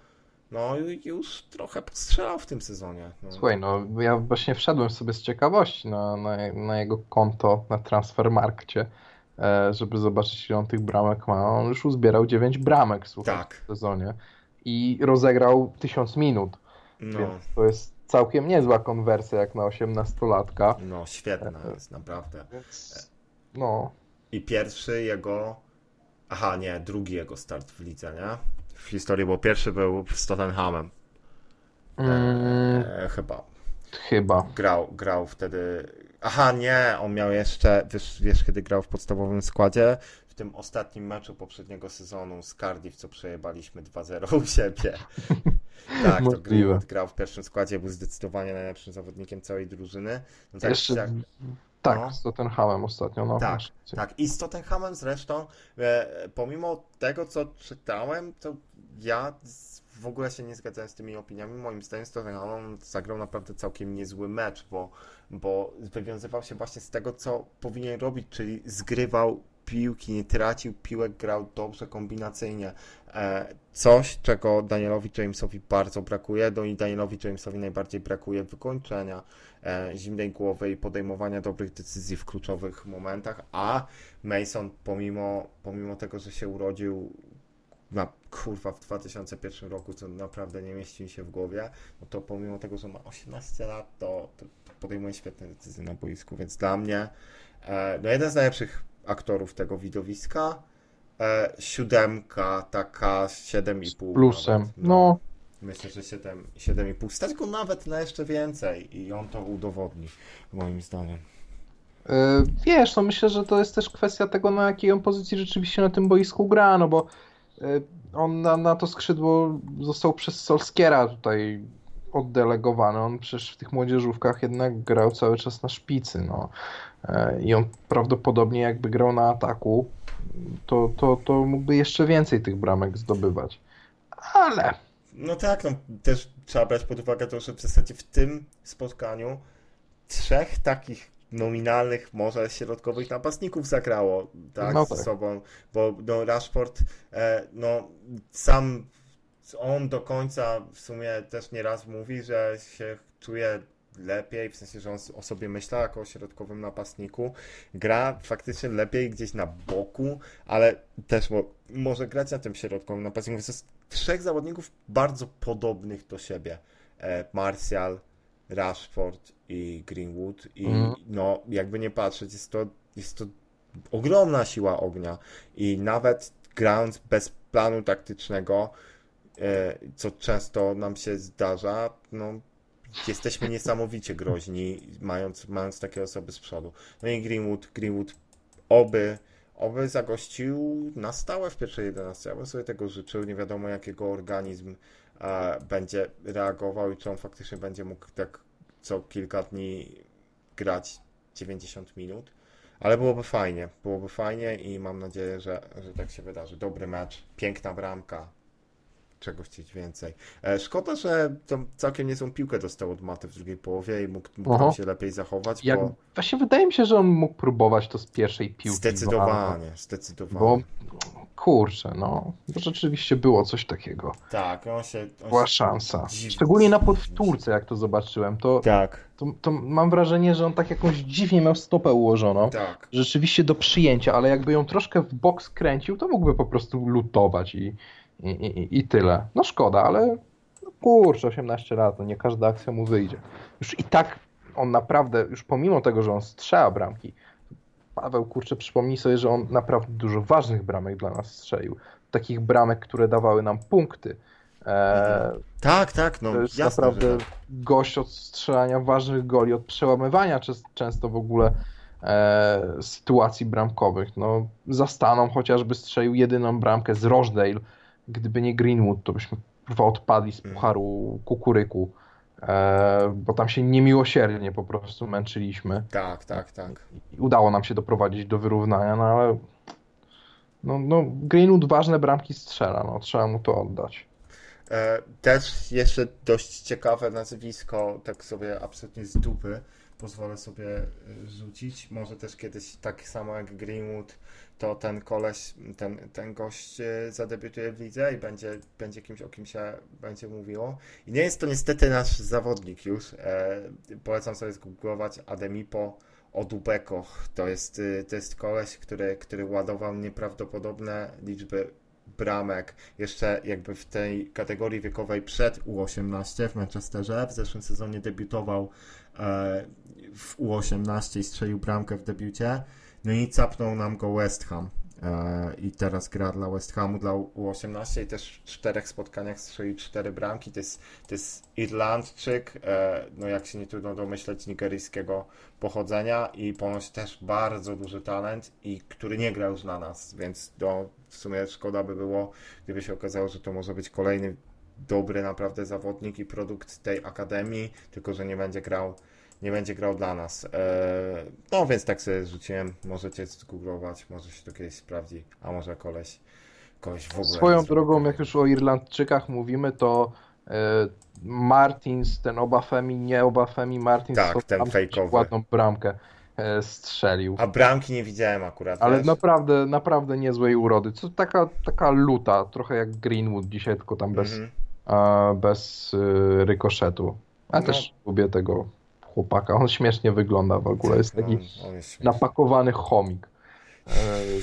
no już trochę postrzelał w tym sezonie. No. Słuchaj, no ja właśnie wszedłem sobie z ciekawości na, na, na jego konto na Transfermarkcie, e, żeby zobaczyć ile on tych bramek ma. On już uzbierał 9 bramek, słuchaj, Tak. w sezonie i rozegrał 1000 minut, No, więc to jest całkiem niezła konwersja jak na 18-latka. no świetna jest, naprawdę. Więc no, I pierwszy jego. Aha, nie, drugi jego start w lidze, nie? W historii, bo pierwszy był z Tottenhamem. mm, E, chyba. chyba. grał, grał wtedy. Aha, nie, on miał jeszcze, wiesz, wiesz, kiedy grał w podstawowym składzie, w tym ostatnim meczu poprzedniego sezonu z Cardiff, co przejebaliśmy 2-0 u siebie. [LAUGHS] tak, to. Greenwood grał w pierwszym składzie, był zdecydowanie najlepszym zawodnikiem całej drużyny. No tak, Jeszcze, jak, tak, no. z Tottenhamem ostatnio, no. Tak, tak, i z Tottenhamem zresztą, e, pomimo tego, co czytałem, to ja z- w ogóle się nie zgadzałem z tymi opiniami. Moim zdaniem Tottenham on zagrał naprawdę całkiem niezły mecz, bo, bo wywiązywał się właśnie z tego, co powinien robić, czyli zgrywał piłki, nie tracił piłek, grał dobrze kombinacyjnie. E, coś, czego Danielowi Jamesowi bardzo brakuje, no i Danielowi Jamesowi najbardziej brakuje wykończenia, zimnej głowy i podejmowania dobrych decyzji w kluczowych momentach, a Mason pomimo, pomimo tego, że się urodził na kurwa w 2001 roku, co naprawdę nie mieści mi się w głowie, no to pomimo tego, że ma 18 lat, to, to podejmuje świetne decyzje na boisku, więc dla mnie e, no jeden z najlepszych aktorów tego widowiska, e, siódemka, taka 7,5 Plusem. nawet, no. Myślę, że 7, 7,5. Stać go nawet na jeszcze więcej i on to udowodni, moim zdaniem. E, wiesz, no myślę, że to jest też kwestia tego, na jakiej on pozycji rzeczywiście na tym boisku gra, no bo e, on na, na to skrzydło został przez Solskiera tutaj oddelegowany. On przecież w tych młodzieżówkach jednak grał cały czas na szpicy, no. E, I on prawdopodobnie jakby grał na ataku, to, to, to mógłby jeszcze więcej tych bramek zdobywać. Ale No tak, no też trzeba brać pod uwagę to, że w zasadzie w tym spotkaniu trzech takich nominalnych, może środkowych napastników zagrało tak, No ze tak. sobą, bo no, Rashford, e, no sam on do końca w sumie też nieraz mówi, że się czuje lepiej, w sensie, że on o sobie myślał jako o środkowym napastniku. Gra faktycznie lepiej gdzieś na boku, ale też mo może grać na tym środkowym napastniku. Więc to jest trzech zawodników bardzo podobnych do siebie. E, Martial, Rashford i Greenwood i Mhm. no jakby nie patrzeć, jest to, jest to ogromna siła ognia i nawet grając bez planu taktycznego, e, co często nam się zdarza, no jesteśmy niesamowicie groźni, mając, mając takie osoby z przodu. No i Greenwood, Greenwood oby, oby zagościł na stałe w pierwszej 11. Ja bym sobie tego życzył. Nie wiadomo, jakiego organizm e, będzie reagował i czy on faktycznie będzie mógł tak co kilka dni grać 90 minut. Ale byłoby fajnie, byłoby fajnie i mam nadzieję, że, że tak się wydarzy. Dobry mecz, piękna bramka, czego chcieć więcej. E, szkoda, że tam całkiem niezłą piłkę dostał od Maty w drugiej połowie i mógł, mógł tam się lepiej zachować, jak, bo właśnie wydaje mi się, że on mógł próbować to z pierwszej piłki. zdecydowanie, zdecydowanie. Bo kurczę, no, bo rzeczywiście było coś takiego. Tak, on się... On Była szansa. dziwnie- Szczególnie na podwtórce, jak to zobaczyłem, to, Tak, to, to mam wrażenie, że on tak jakąś dziwnie miał stopę ułożoną. tak. Rzeczywiście do przyjęcia, ale jakby ją troszkę w bok skręcił, to mógłby po prostu lutować i, i, i, i tyle. No szkoda, ale no kurczę, 18 lat, no nie każda akcja mu wyjdzie. Już i tak on naprawdę, już pomimo tego, że on strzela bramki, Paweł, kurczę, przypomnij sobie, że on naprawdę dużo ważnych bramek dla nas strzelił. Takich bramek, które dawały nam punkty. E, Tak, tak, no to jest jasne, naprawdę tak. gość od strzelania ważnych goli, od przełamywania czes- często w ogóle e, sytuacji bramkowych. No, za Staną chociażby strzelił jedyną bramkę z Rochdale. Gdyby nie Greenwood, to byśmy kurwa odpadli z Mhm. pucharu kukuryku, e, bo tam się niemiłosiernie po prostu męczyliśmy. Tak, tak, tak. I udało nam się doprowadzić do wyrównania, no ale no, no, Greenwood ważne bramki strzela, no, trzeba mu to oddać. E, też jeszcze dość ciekawe nazwisko, tak sobie absolutnie z dupy pozwolę sobie e, rzucić. Może też kiedyś tak samo jak Greenwood, to ten koleś, ten, ten gość e, zadebiutuje w lidze i będzie, będzie kimś, o kim się będzie mówiło. I nie jest to niestety nasz zawodnik już. E, polecam sobie zgooglować Ademipo Odubeko. To jest, e, to jest koleś, który, który ładował nieprawdopodobne liczby bramek jeszcze jakby w tej kategorii wiekowej przed U18 w Manchesterze. W zeszłym sezonie debiutował e, w U18 i strzelił bramkę w debiucie. No i capnął nam go West Ham. E, I teraz gra dla West Hamu, dla U18 i też w czterech spotkaniach strzelił cztery bramki. To jest, to jest Irlandczyk, e, no jak się nie trudno domyśleć, nigeryjskiego pochodzenia i ponoć też bardzo duży talent i który nie gra już dla nas, więc no, w sumie szkoda by było, gdyby się okazało, że to może być kolejny dobry naprawdę zawodnik i produkt tej akademii, tylko że nie będzie grał nie będzie grał dla nas. Eee, no więc tak sobie rzuciłem, możecie zgooglować, może się to kiedyś sprawdzi, a może koleś kogoś w ogóle. Swoją drogą, jak już o Irlandczykach mówimy, to e, Martins, ten Obafemi, nie Obafemi, Martins Tak, ten fejkowy. ładną bramkę e, strzelił. A bramki nie widziałem akurat. Ale wiesz? naprawdę, naprawdę niezłej urody. Co taka, taka luta, trochę jak Greenwood dzisiaj, tylko tam bez, Mhm. a, bez y, rykoszetu. A No. też lubię tego chłopaka. On śmiesznie wygląda w ogóle. Jest taki No, on jest napakowany chomik.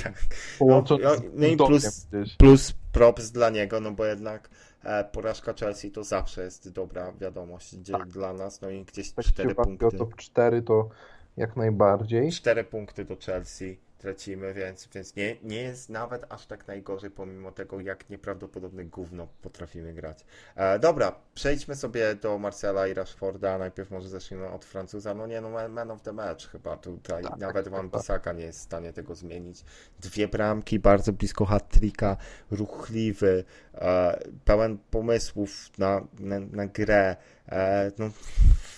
Tak. połączony No, no i plus- gdzieś. Plus props dla niego, no bo jednak e, porażka Chelsea to zawsze jest dobra wiadomość Tak. dla nas. No i gdzieś chodzi o punkty. top 4, to jak najbardziej. Cztery punkty do Chelsea tracimy, więc, więc nie, nie jest nawet aż tak najgorzej, pomimo tego, jak nieprawdopodobne gówno potrafimy grać. E, dobra, przejdźmy sobie do Marcela i Rashforda. Najpierw może zacznijmy od Francuza. No nie, no man- of the match chyba tutaj. Tak, nawet Van chyba. Bissaka nie jest w stanie tego zmienić. Dwie bramki, bardzo blisko hat-tricka, ruchliwy, e, pełen pomysłów na, na, na grę. E, no,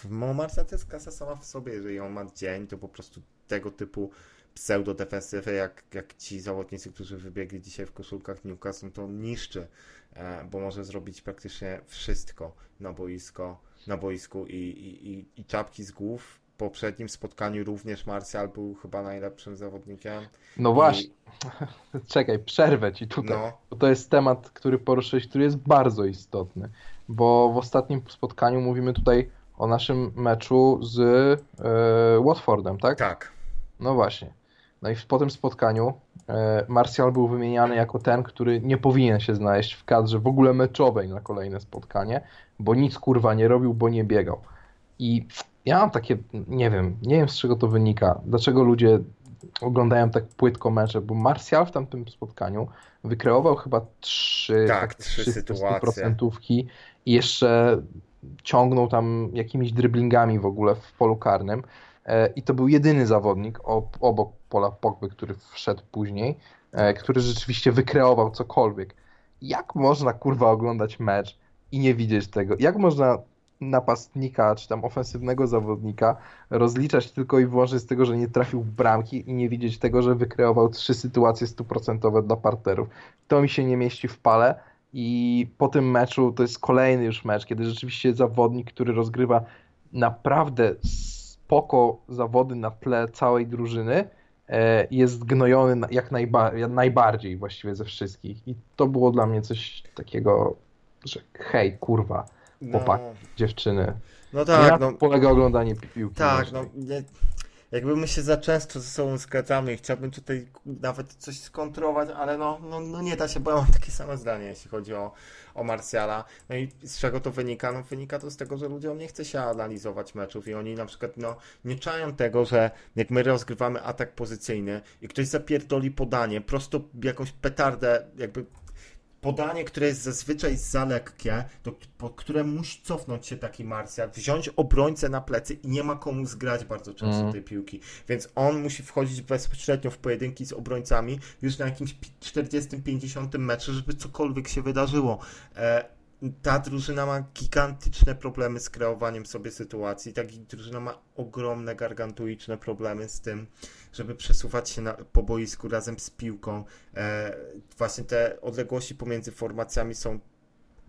no Marcel to jest klasa sama w sobie. Jeżeli on ma dzień, to po prostu tego typu pseudo-defensywy, jak, jak ci zawodnicy, którzy wybiegli dzisiaj w koszulkach Newcastle, to niszczy, e, bo może zrobić praktycznie wszystko na boisko, na boisku i, i, i, i czapki z głów. W poprzednim spotkaniu również Martial był chyba najlepszym zawodnikiem. No właśnie, [LAUGHS] czekaj, przerwę ci tutaj. no, Bo to jest temat, który poruszyłeś, który jest bardzo istotny. Bo w ostatnim spotkaniu mówimy tutaj o naszym meczu z e, Watfordem, tak? tak. No właśnie. No i w, po tym spotkaniu e, Martial był wymieniany jako ten, który nie powinien się znaleźć w kadrze w ogóle meczowej na kolejne spotkanie, bo nic kurwa nie robił, bo nie biegał. I ja mam takie, nie wiem, nie wiem z czego to wynika, dlaczego ludzie oglądają tak płytko mecze, bo Martial w tamtym spotkaniu wykreował chyba trzy, Tak, trzy sytuacje. stuprocentówki i jeszcze ciągnął tam jakimiś dryblingami w ogóle w polu karnym. E, I to był jedyny zawodnik obok Pola Pogby, który wszedł później, e, który rzeczywiście wykreował cokolwiek. Jak można kurwa oglądać mecz i nie widzieć tego? Jak można napastnika czy tam ofensywnego zawodnika rozliczać tylko i wyłącznie z tego, że nie trafił bramki i nie widzieć tego, że wykreował trzy sytuacje stuprocentowe dla parterów? To mi się nie mieści w pale. I po tym meczu to jest kolejny już mecz, kiedy rzeczywiście zawodnik, który rozgrywa naprawdę spoko zawody na tle całej drużyny, jest gnojony jak najba- najbardziej właściwie ze wszystkich. I to było dla mnie coś takiego, że hej, kurwa, No, chłopak, dziewczyny. no Tak, tak, no, polega oglądanie pi- piłki. Tak, nożnej. no nie, jakby my się za często ze sobą zgadzamy i chciałbym tutaj nawet coś skontrować, ale no, no, no nie da się, bo ja mam takie same zdanie, jeśli chodzi o, o Marsjala. No i z czego to wynika? No wynika to z tego, że ludziom nie chce się analizować meczów i oni na przykład no, nie czają tego, że jak my rozgrywamy atak pozycyjny i ktoś zapierdoli podanie, prosto jakąś petardę, jakby podanie, które jest zazwyczaj za lekkie, to po które musi cofnąć się taki Marsjal, wziąć obrońcę na plecy i nie ma komu zgrać bardzo często Mhm. tej piłki. Więc on musi wchodzić bezpośrednio w pojedynki z obrońcami już na jakimś pi- 40-50 metrze, żeby cokolwiek się wydarzyło. E, ta drużyna ma gigantyczne problemy z kreowaniem sobie sytuacji. Ta drużyna ma ogromne, gargantuiczne problemy z tym, żeby przesuwać się na, po boisku razem z piłką. E, właśnie te odległości pomiędzy formacjami są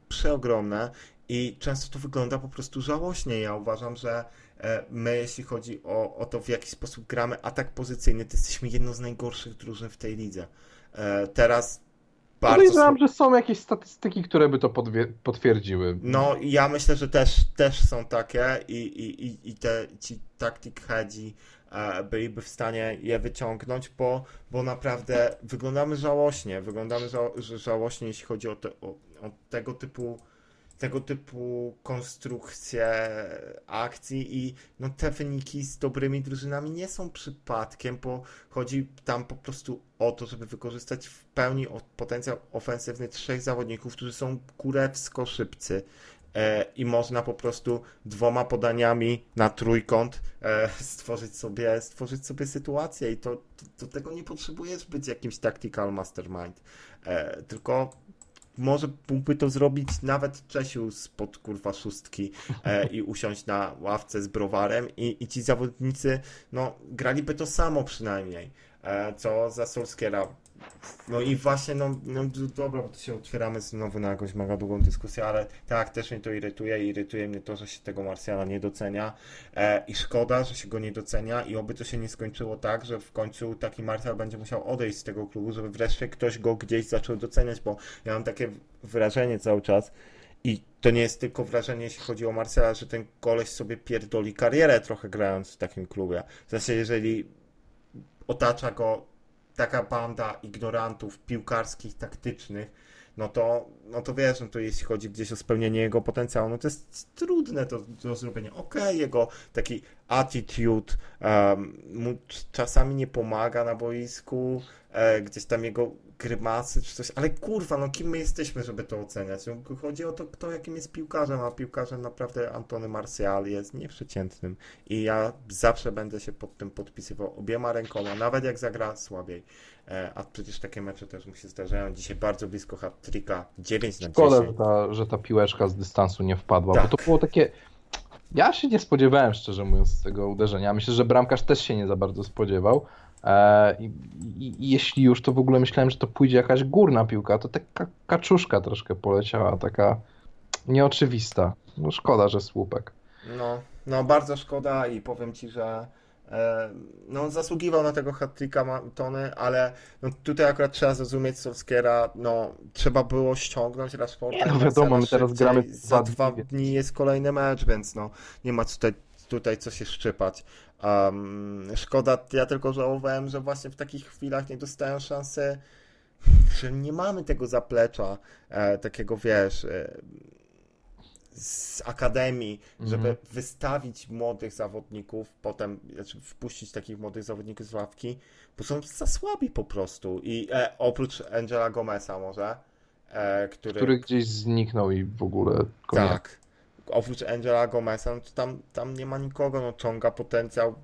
przeogromne i często to wygląda po prostu żałośnie. Ja uważam, że e, my, jeśli chodzi o, o to, w jaki sposób gramy atak pozycyjny, to jesteśmy jedną z najgorszych drużyn w tej lidze. E, teraz bardzo. Podejrzewam, że są jakieś statystyki, które by to potwierdziły. No, ja myślę, że też, też są takie i, i, i, te ci tactic headzi byliby w stanie je wyciągnąć, bo, bo naprawdę wyglądamy żałośnie. Wyglądamy ża żałośnie, jeśli chodzi o, te, o, o tego typu tego typu konstrukcje akcji i no, te wyniki z dobrymi drużynami nie są przypadkiem, bo chodzi tam po prostu o to, żeby wykorzystać w pełni potencjał ofensywny trzech zawodników, którzy są kurewsko szybcy e, i można po prostu dwoma podaniami na trójkąt e, [LAUGHS] stworzyć sobie, stworzyć sobie sytuację. I to, to, do tego nie potrzebujesz być jakimś tactical mastermind, e, tylko może mógłby to zrobić nawet Czesiu spod kurwa szóstki e, [LAUGHS] i usiąść na ławce z browarem i, i ci zawodnicy no graliby to samo przynajmniej, e, co za Solskiera no i właśnie, no, no dobra, bo to się otwieramy znowu na jakąś mega długą dyskusję, ale tak, też mnie to irytuje i irytuje mnie to, że się tego Marsjala nie docenia e, i szkoda, że się go nie docenia i oby to się nie skończyło tak, że w końcu taki Marsjal będzie musiał odejść z tego klubu, żeby wreszcie ktoś go gdzieś zaczął doceniać, bo ja mam takie wrażenie cały czas, i to nie jest tylko wrażenie, jeśli chodzi o Marsjala, że ten koleś sobie pierdoli karierę trochę grając w takim klubie. W sensie, jeżeli otacza go taka banda ignorantów piłkarskich, taktycznych, no to, no to wiesz, no to jeśli chodzi gdzieś o spełnienie jego potencjału, no to jest trudne do, do zrobienia. Okej, okay, jego taki attitude um, mu czasami nie pomaga na boisku, e, gdzieś tam jego grymasy czy coś, ale kurwa, no kim my jesteśmy, żeby to oceniać? No, chodzi o to, kto jakim jest piłkarzem, a piłkarzem naprawdę Antony Martial jest nieprzeciętnym i ja zawsze będę się pod tym podpisywał obiema rękoma, nawet jak zagra słabiej. E, a przecież takie mecze też mu się zdarzają. Dzisiaj bardzo blisko hat-tricka, 9 na 10. Szkoda, że ta, że ta piłeczka z dystansu nie wpadła, tak. bo to było takie... Ja się nie spodziewałem, szczerze mówiąc, tego uderzenia. Myślę, że bramkarz też się nie za bardzo spodziewał. E, I, i, I, jeśli już, to w ogóle myślałem, że to pójdzie jakaś górna piłka. To taka kaczuszka troszkę poleciała, taka nieoczywista. No szkoda, że słupek. No, no bardzo szkoda i powiem ci, że e, no, zasługiwał na tego hat Tony, ale no, tutaj akurat trzeba zrozumieć Solskiera, no trzeba było ściągnąć Rashforda. Nie, no wiadomo, my teraz gramy za dwa dni jest kolejny mecz, więc no nie ma tutaj, tutaj co się szczypać. Um, szkoda, ja tylko żałowałem, że właśnie w takich chwilach nie dostałem szansy, że nie mamy tego zaplecza, e, takiego wiesz, e, z akademii, żeby mm -hmm. wystawić młodych zawodników, potem znaczy wpuścić takich młodych zawodników z ławki, bo są za słabi po prostu. I e, oprócz Angela Gomeza może, e, który... który gdzieś zniknął i w ogóle. Koniec. Tak oprócz Angela Gomeza, no to tam, tam nie ma nikogo, no ciąga potencjał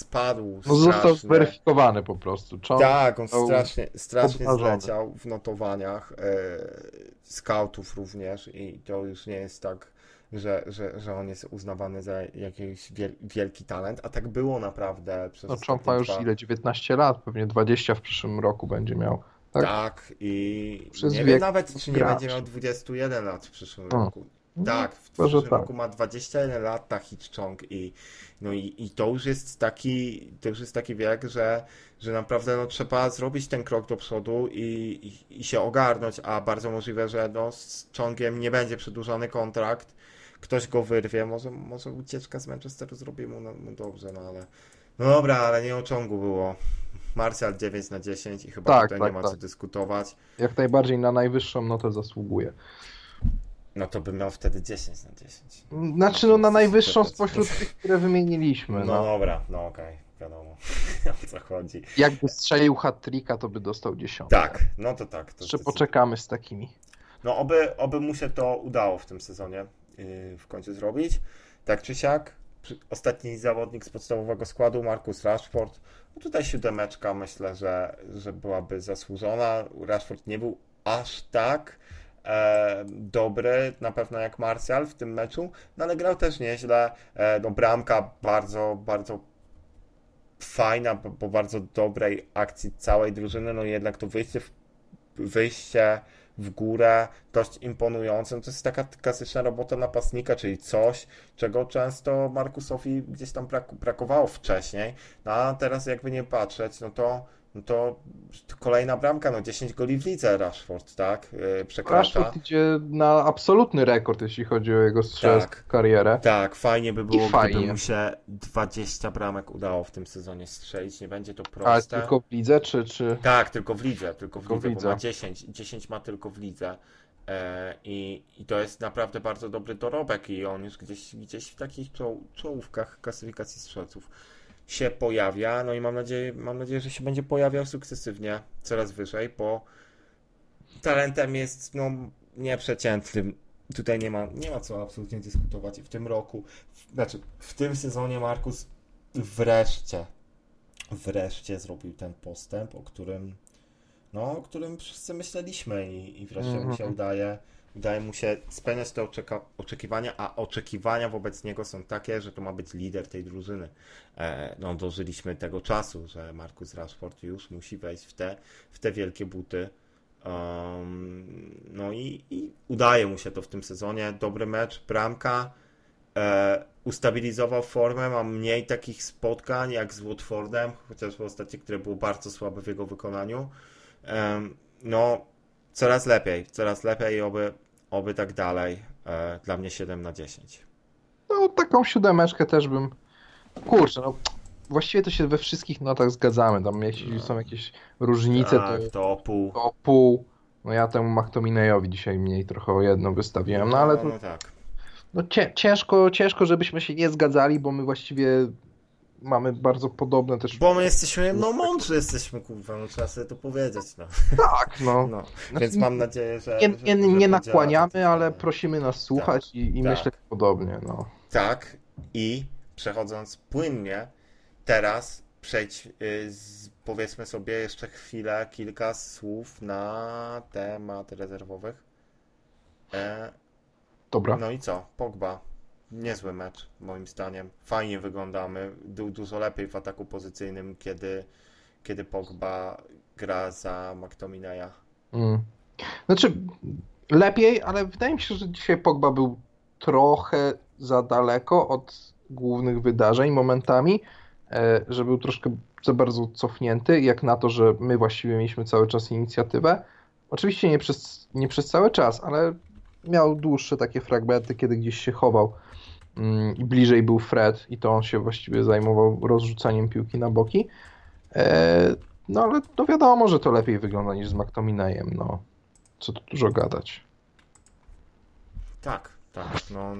spadł No został zweryfikowany po prostu. Ciąg tak, on strasznie, strasznie zleciał w notowaniach e, scoutów również i to już nie jest tak, że, że, że on jest uznawany za jakiś wiel, wielki talent, a tak było naprawdę przez No Ciąg ma już dwa... ile? 19 lat, pewnie 20 w przyszłym roku będzie miał. Tak, tak i Przez nie wiem nawet, czy nie będzie miał 21 lat w przyszłym roku. No, tak, w przyszłym tak. roku ma 21 lat ta Hitchong i, no i, i to już jest taki, to już jest taki wiek, że, że naprawdę no, trzeba zrobić ten krok do przodu i, i, i się ogarnąć, a bardzo możliwe, że no, z Chongiem nie będzie przedłużony kontrakt, ktoś go wyrwie, może, może ucieczka z Manchesteru zrobi mu, no, mu dobrze, no ale no dobra, ale nie o Chongu było. Martial 9 na 10 i chyba tak, tutaj tak, nie ma tak. co dyskutować. Jak najbardziej na najwyższą notę zasługuje. No to by miał wtedy 10 na 10. Znaczy no na najwyższą spośród tych, które wymieniliśmy. No, no dobra, no okej, okay, wiadomo [LAUGHS] o co chodzi. Jakby strzelił hat to by dostał 10. Tak, no to tak. To Jeszcze poczekamy z takimi. No oby, oby mu się to udało w tym sezonie yy, w końcu zrobić. Tak czy siak, ostatni zawodnik z podstawowego składu, Markus Rashford. No tutaj siódemeczka myślę, że, że byłaby zasłużona. Rashford nie był aż tak e, dobry, na pewno jak Martial w tym meczu, no ale grał też nieźle. E, no bramka bardzo, bardzo fajna, po, po bardzo dobrej akcji całej drużyny, no jednak to wyjście w, wyjście w górę, dość imponujące. No to jest taka klasyczna robota napastnika, czyli coś, czego często Markusowi gdzieś tam brakowało wcześniej. No a teraz jakby nie patrzeć, no to no to kolejna bramka, no 10 goli w lidze Rashford, tak? Yy, przekracza. Rashford idzie na absolutny rekord, jeśli chodzi o jego strzelecką tak, karierę. Tak, fajnie by było, I gdyby fajnie. mu się 20 bramek udało w tym sezonie strzelić, nie będzie to proste. Ale tylko w lidze, czy... czy... Tak, tylko w lidze, tylko w tylko lidze, bo ma 10, 10 ma tylko w lidze. E, I, I to jest naprawdę bardzo dobry dorobek i on już gdzieś, gdzieś w takich czoł, czołówkach klasyfikacji strzelców się pojawia, no i mam nadzieję, mam nadzieję, że się będzie pojawiał sukcesywnie, coraz wyżej, bo talentem jest no, nieprzeciętnym. Tutaj nie ma, nie ma co absolutnie dyskutować. W tym roku, w, znaczy w tym sezonie Markus wreszcie, wreszcie zrobił ten postęp, o którym, no, o którym wszyscy myśleliśmy i, i wreszcie mm -hmm. mu się mhm. udaje. Udaje mu się spełniać te oczeka- oczekiwania, a oczekiwania wobec niego są takie, że to ma być lider tej drużyny. E, no, dożyliśmy tego czasu, że Marcus Rashford już musi wejść w te, w te wielkie buty. Um, no i, i udaje mu się to w tym sezonie. Dobry mecz, bramka. E, ustabilizował formę, ma mniej takich spotkań jak z Watfordem, chociażby ostatnie, które było bardzo słabe w jego wykonaniu. Em, no, coraz lepiej, coraz lepiej, oby, oby tak dalej. E, dla mnie 7 na 10. No, taką siódemeczkę też bym. Kurczę, no. Właściwie to się we wszystkich notach zgadzamy. Tam jeśli No. są jakieś różnice, tak, to, to pół. to pół. No ja temu McTominayowi dzisiaj mniej trochę o jedno wystawiłem, no ale to, no tak. no, cię, ciężko, ciężko, żebyśmy się nie zgadzali, bo my właściwie mamy bardzo podobne też. Bo my jesteśmy, no mądrzy jesteśmy, kurwa, no trzeba sobie to powiedzieć, no. Tak, no. [LAUGHS] no. Znaczy, Więc mam nadzieję, że... nie, nie, że nie nakłaniamy, ale prosimy nas słuchać i, i tak. myślę podobnie, no. Tak, i przechodząc płynnie, teraz przejdź, y, z, powiedzmy sobie jeszcze chwilę, kilka słów na temat rezerwowych. E, Dobra. no i co? Pogba. Niezły mecz, moim zdaniem. Fajnie wyglądamy. Du dużo lepiej w ataku pozycyjnym, kiedy, kiedy Pogba gra za McTominaya. Mm. Znaczy, lepiej, ale wydaje mi się, że dzisiaj Pogba był trochę za daleko od głównych wydarzeń momentami, e, że był troszkę za bardzo cofnięty, jak na to, że my właściwie mieliśmy cały czas inicjatywę. Oczywiście nie przez, nie przez cały czas, ale miał dłuższe takie fragmenty, kiedy gdzieś się chował bliżej był Fred i to on się właściwie zajmował rozrzucaniem piłki na boki. E, no ale to wiadomo, że to lepiej wygląda niż z McTominayem, no. Co tu dużo gadać. Tak, tak. No,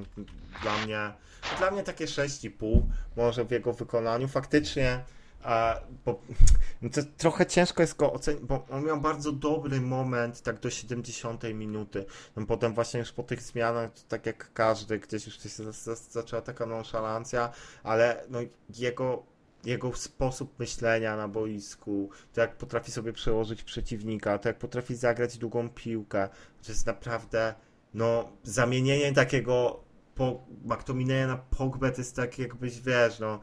dla mnie, dla mnie takie 6,5 może w jego wykonaniu. Faktycznie, a, bo, [LAUGHS] to trochę ciężko jest go ocenić, bo on miał bardzo dobry moment, tak do 70 minuty. No, potem właśnie już po tych zmianach, tak jak każdy, gdzieś już się za- za- zaczęła taka nonszalancja, ale no, jego jego sposób myślenia na boisku, to jak potrafi sobie przełożyć przeciwnika, to jak potrafi zagrać długą piłkę, to jest naprawdę no, zamienienie takiego po, McTominaya na Pogbę to jest tak jakbyś, wiesz, no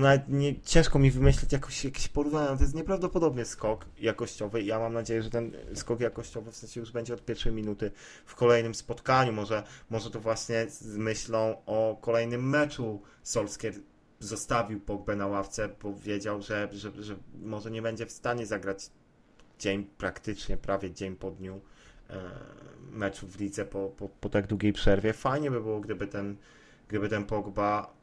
nawet nie, ciężko mi wymyślić jakoś, jakieś porównanie, no, to jest nieprawdopodobny skok jakościowy ja mam nadzieję, że ten skok jakościowy w sensie już będzie od pierwszej minuty w kolejnym spotkaniu, może, może to właśnie z myślą o kolejnym meczu Solskjaer zostawił Pogbę na ławce, bo wiedział, że, że, że może nie będzie w stanie zagrać dzień praktycznie, prawie dzień po dniu e, meczu w lidze po, po, po tak długiej przerwie. Fajnie by było, gdyby ten, gdyby ten Pogba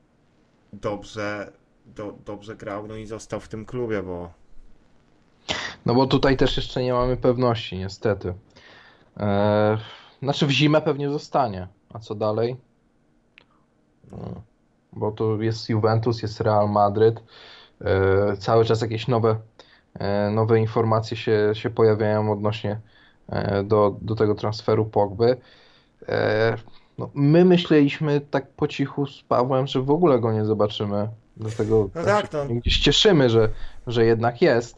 dobrze, do, dobrze grał no i został w tym klubie, bo No bo tutaj też jeszcze nie mamy pewności, niestety. Eee, znaczy w zimę pewnie zostanie. A co dalej? No, bo to jest Juventus, jest Real Madryt. Eee, cały czas jakieś nowe, e, nowe informacje się, się pojawiają odnośnie e, do, do tego transferu Pogby. Eee, no, my myśleliśmy tak po cichu z Pawłem, że w ogóle go nie zobaczymy. Dlatego No tak, no. się gdzieś cieszymy, że, że jednak jest.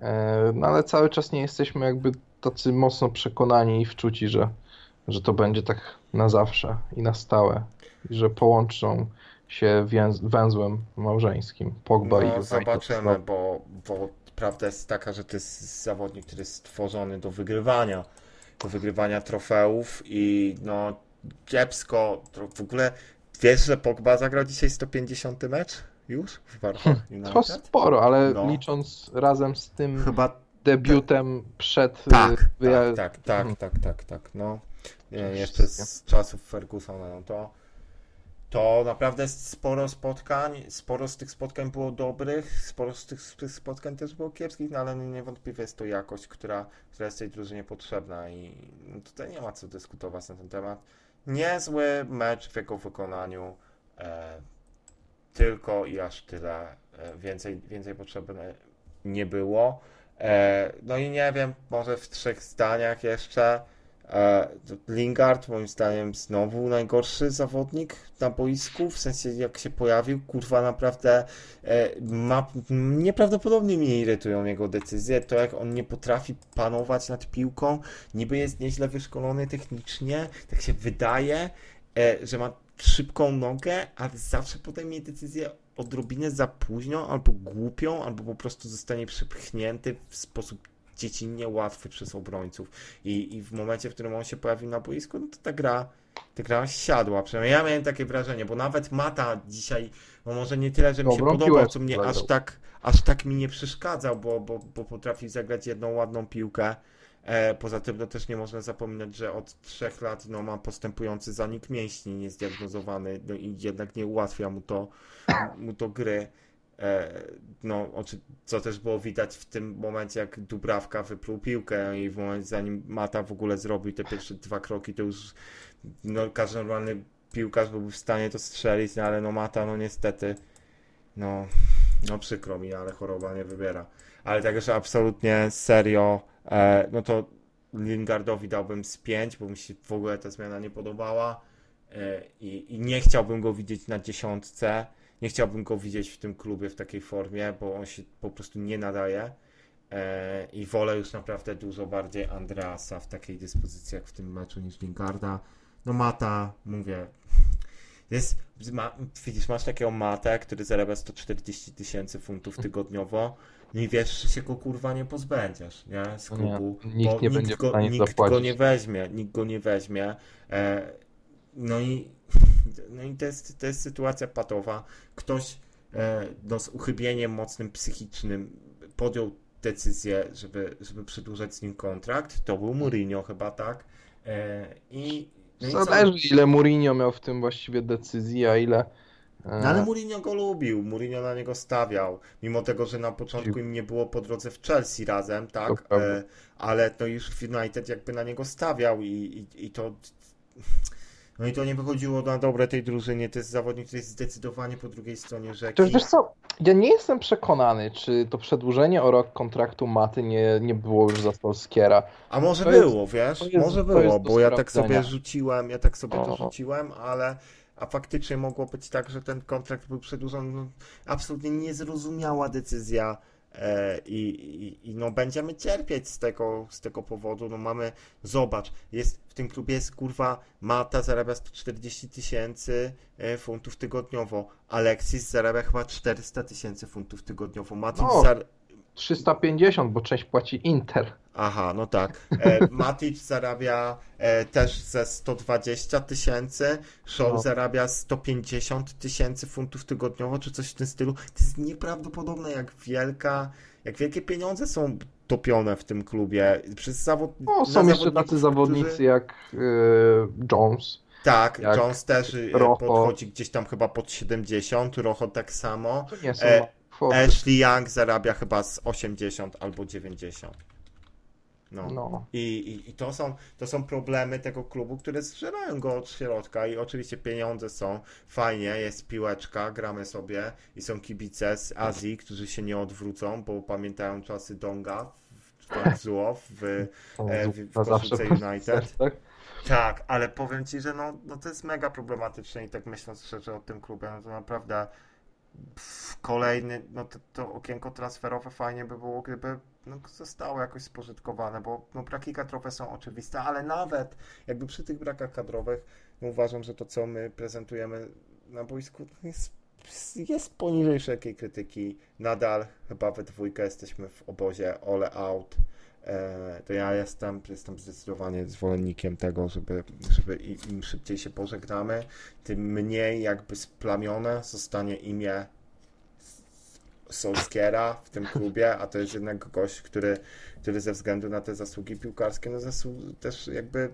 E, No ale cały czas nie jesteśmy jakby tacy mocno przekonani i wczuci, że, że to będzie tak na zawsze i na stałe. I że połączą się więz, węzłem małżeńskim Pogba i no, United. zobaczymy, bo, bo prawda jest taka, że to jest zawodnik, który jest stworzony do wygrywania, do wygrywania trofeów i no kiepsko, w ogóle wiesz, że Pogba zagrał dzisiaj 150 mecz już w Barcach To sporo, ale No. licząc razem z tym Chyba debiutem przed tak, y, tak, tak, tak, Mhm. tak, tak, tak, no. Jeszcze z czasów Fergusona, no to to naprawdę jest sporo spotkań, sporo z tych spotkań było dobrych, sporo z tych, z tych spotkań też było kiepskich, no ale niewątpliwie jest to jakość, która, która jest tej drużynie potrzebna i no, tutaj nie ma co dyskutować na ten temat. Niezły mecz w jego wykonaniu, e, tylko i aż tyle, e, więcej, więcej potrzebne nie było. E, no i nie wiem, może w trzech zdaniach jeszcze. E, Lingard moim zdaniem znowu najgorszy zawodnik na boisku, w sensie jak się pojawił, kurwa naprawdę ma, nieprawdopodobnie mnie irytują jego decyzje, to jak on nie potrafi panować nad piłką, niby jest nieźle wyszkolony technicznie, tak się wydaje, że ma szybką nogę, ale zawsze podejmie decyzję odrobinę za późno, albo głupią, albo po prostu zostanie przepchnięty w sposób dziecinnie łatwy przez obrońców. I, I w momencie, w którym on się pojawił na boisku, no to ta gra, ta gra siadła. Przynajmniej ja miałem takie wrażenie, bo nawet Mata dzisiaj, no może nie tyle, że mi się podobał, co mnie aż tak, aż tak mi nie przeszkadzał, bo, bo, bo potrafił zagrać jedną ładną piłkę. E, poza tym no, też nie można zapominać, że od trzech lat no, ma postępujący zanik mięśni niezdiagnozowany no, i jednak nie ułatwia mu to, mu to gry. E, no, co też było widać w tym momencie, jak Dubrawka wypluł piłkę i w momencie, zanim Mata w ogóle zrobił te pierwsze dwa kroki, to już no, każdy normalny piłkarz byłby w stanie to strzelić, no, ale no Mata, no niestety, no, no przykro mi, ale choroba nie wybiera. Ale tak już absolutnie serio, no to Lingardowi dałbym z 5, bo mi się w ogóle ta zmiana nie podobała e, i, i nie chciałbym go widzieć na dziesiątce. Nie chciałbym go widzieć w tym klubie w takiej formie, bo on się po prostu nie nadaje. E, I wolę już naprawdę dużo bardziej Andreasa w takiej dyspozycji jak w tym meczu niż Lingarda. No Mata, mówię, [LAUGHS] jest, ma, widzisz, masz takiego Mata, który zarabia 140 tysięcy funtów tygodniowo no i wiesz, że się go kurwa nie pozbędziesz, nie? Z No nie, klubu. nikt bo nie będzie w go, nikt go nie weźmie, nikt go nie weźmie. E, no i, [LAUGHS] no i to, jest, to jest sytuacja patowa. Ktoś e, no, z uchybieniem mocnym psychicznym podjął decyzję, żeby, żeby przedłużać z nim kontrakt. To był Mourinho chyba, tak? E, I, no i? Zależy ile Mourinho miał w tym właściwie decyzji, a ile... No ale e, Mourinho go lubił, Mourinho na niego stawiał, mimo tego, że na początku im nie było po drodze w Chelsea razem, To tak, e, ale to już w United jakby na niego stawiał i, i, i to no i to nie wychodziło na dobre tej drużynie, to jest zawodnik, który jest zdecydowanie po drugiej stronie rzeki. Chociaż wiesz co, ja nie jestem przekonany, czy to przedłużenie o rok kontraktu Maty nie, nie było już za Solskiera. A może To jest- było, wiesz, to jest- może to było, jest bo ja tak sobie rzuciłem, ja tak sobie to rzuciłem, ale a faktycznie mogło być tak, że ten kontrakt był przedłużony. No, absolutnie niezrozumiała decyzja e, i, i, i no będziemy cierpieć z tego, z tego powodu. No mamy, zobacz, jest w tym klubie jest kurwa Mata zarabia 140 tysięcy e, funtów tygodniowo, Alexis zarabia chyba 400 tysięcy funtów tygodniowo, Matic No. zar... 350, bo część płaci Inter. Aha, no tak. [LAUGHS] E, Matic zarabia e, też ze 120 tysięcy, Shaw No. zarabia 150 tysięcy funtów tygodniowo, czy coś w tym stylu. To jest nieprawdopodobne, jak wielka, jak wielkie pieniądze są topione w tym klubie. Przez zawod... No, są jeszcze tacy zawodnicy którzy- jak e, Jones. Tak, jak Jones też Rojo. podchodzi gdzieś tam chyba pod 70, Rojo tak samo. To nie są E, kwoty. Ashley Young zarabia chyba z 80 albo 90. No. No. I, i, I to są, to są problemy tego klubu, które zżerają go od środka i oczywiście pieniądze są, fajnie, jest piłeczka, gramy sobie i są kibice z Azji, którzy się nie odwrócą, bo pamiętają czasy Donga w Złow w, w, w koszulce United. sercach. Tak, ale powiem Ci, że no, no to jest mega problematyczne i tak myśląc szczerze o tym klubie, no to naprawdę pff, kolejny, no to, to okienko transferowe fajnie by było, gdyby no, zostało jakoś spożytkowane, bo no, braki kadrowe są oczywiste, ale nawet jakby przy tych brakach kadrowych, no, uważam, że to co my prezentujemy na boisku jest, jest poniżej wszelkiej krytyki. Nadal chyba we dwójkę jesteśmy w obozie all out. E, to ja jestem, jestem zdecydowanie zwolennikiem tego, żeby, żeby im szybciej się pożegnamy, tym mniej jakby splamione zostanie imię Solskiera w tym klubie, a to jest jednak gość, który, który ze względu na te zasługi piłkarskie, no zasłu- też jakby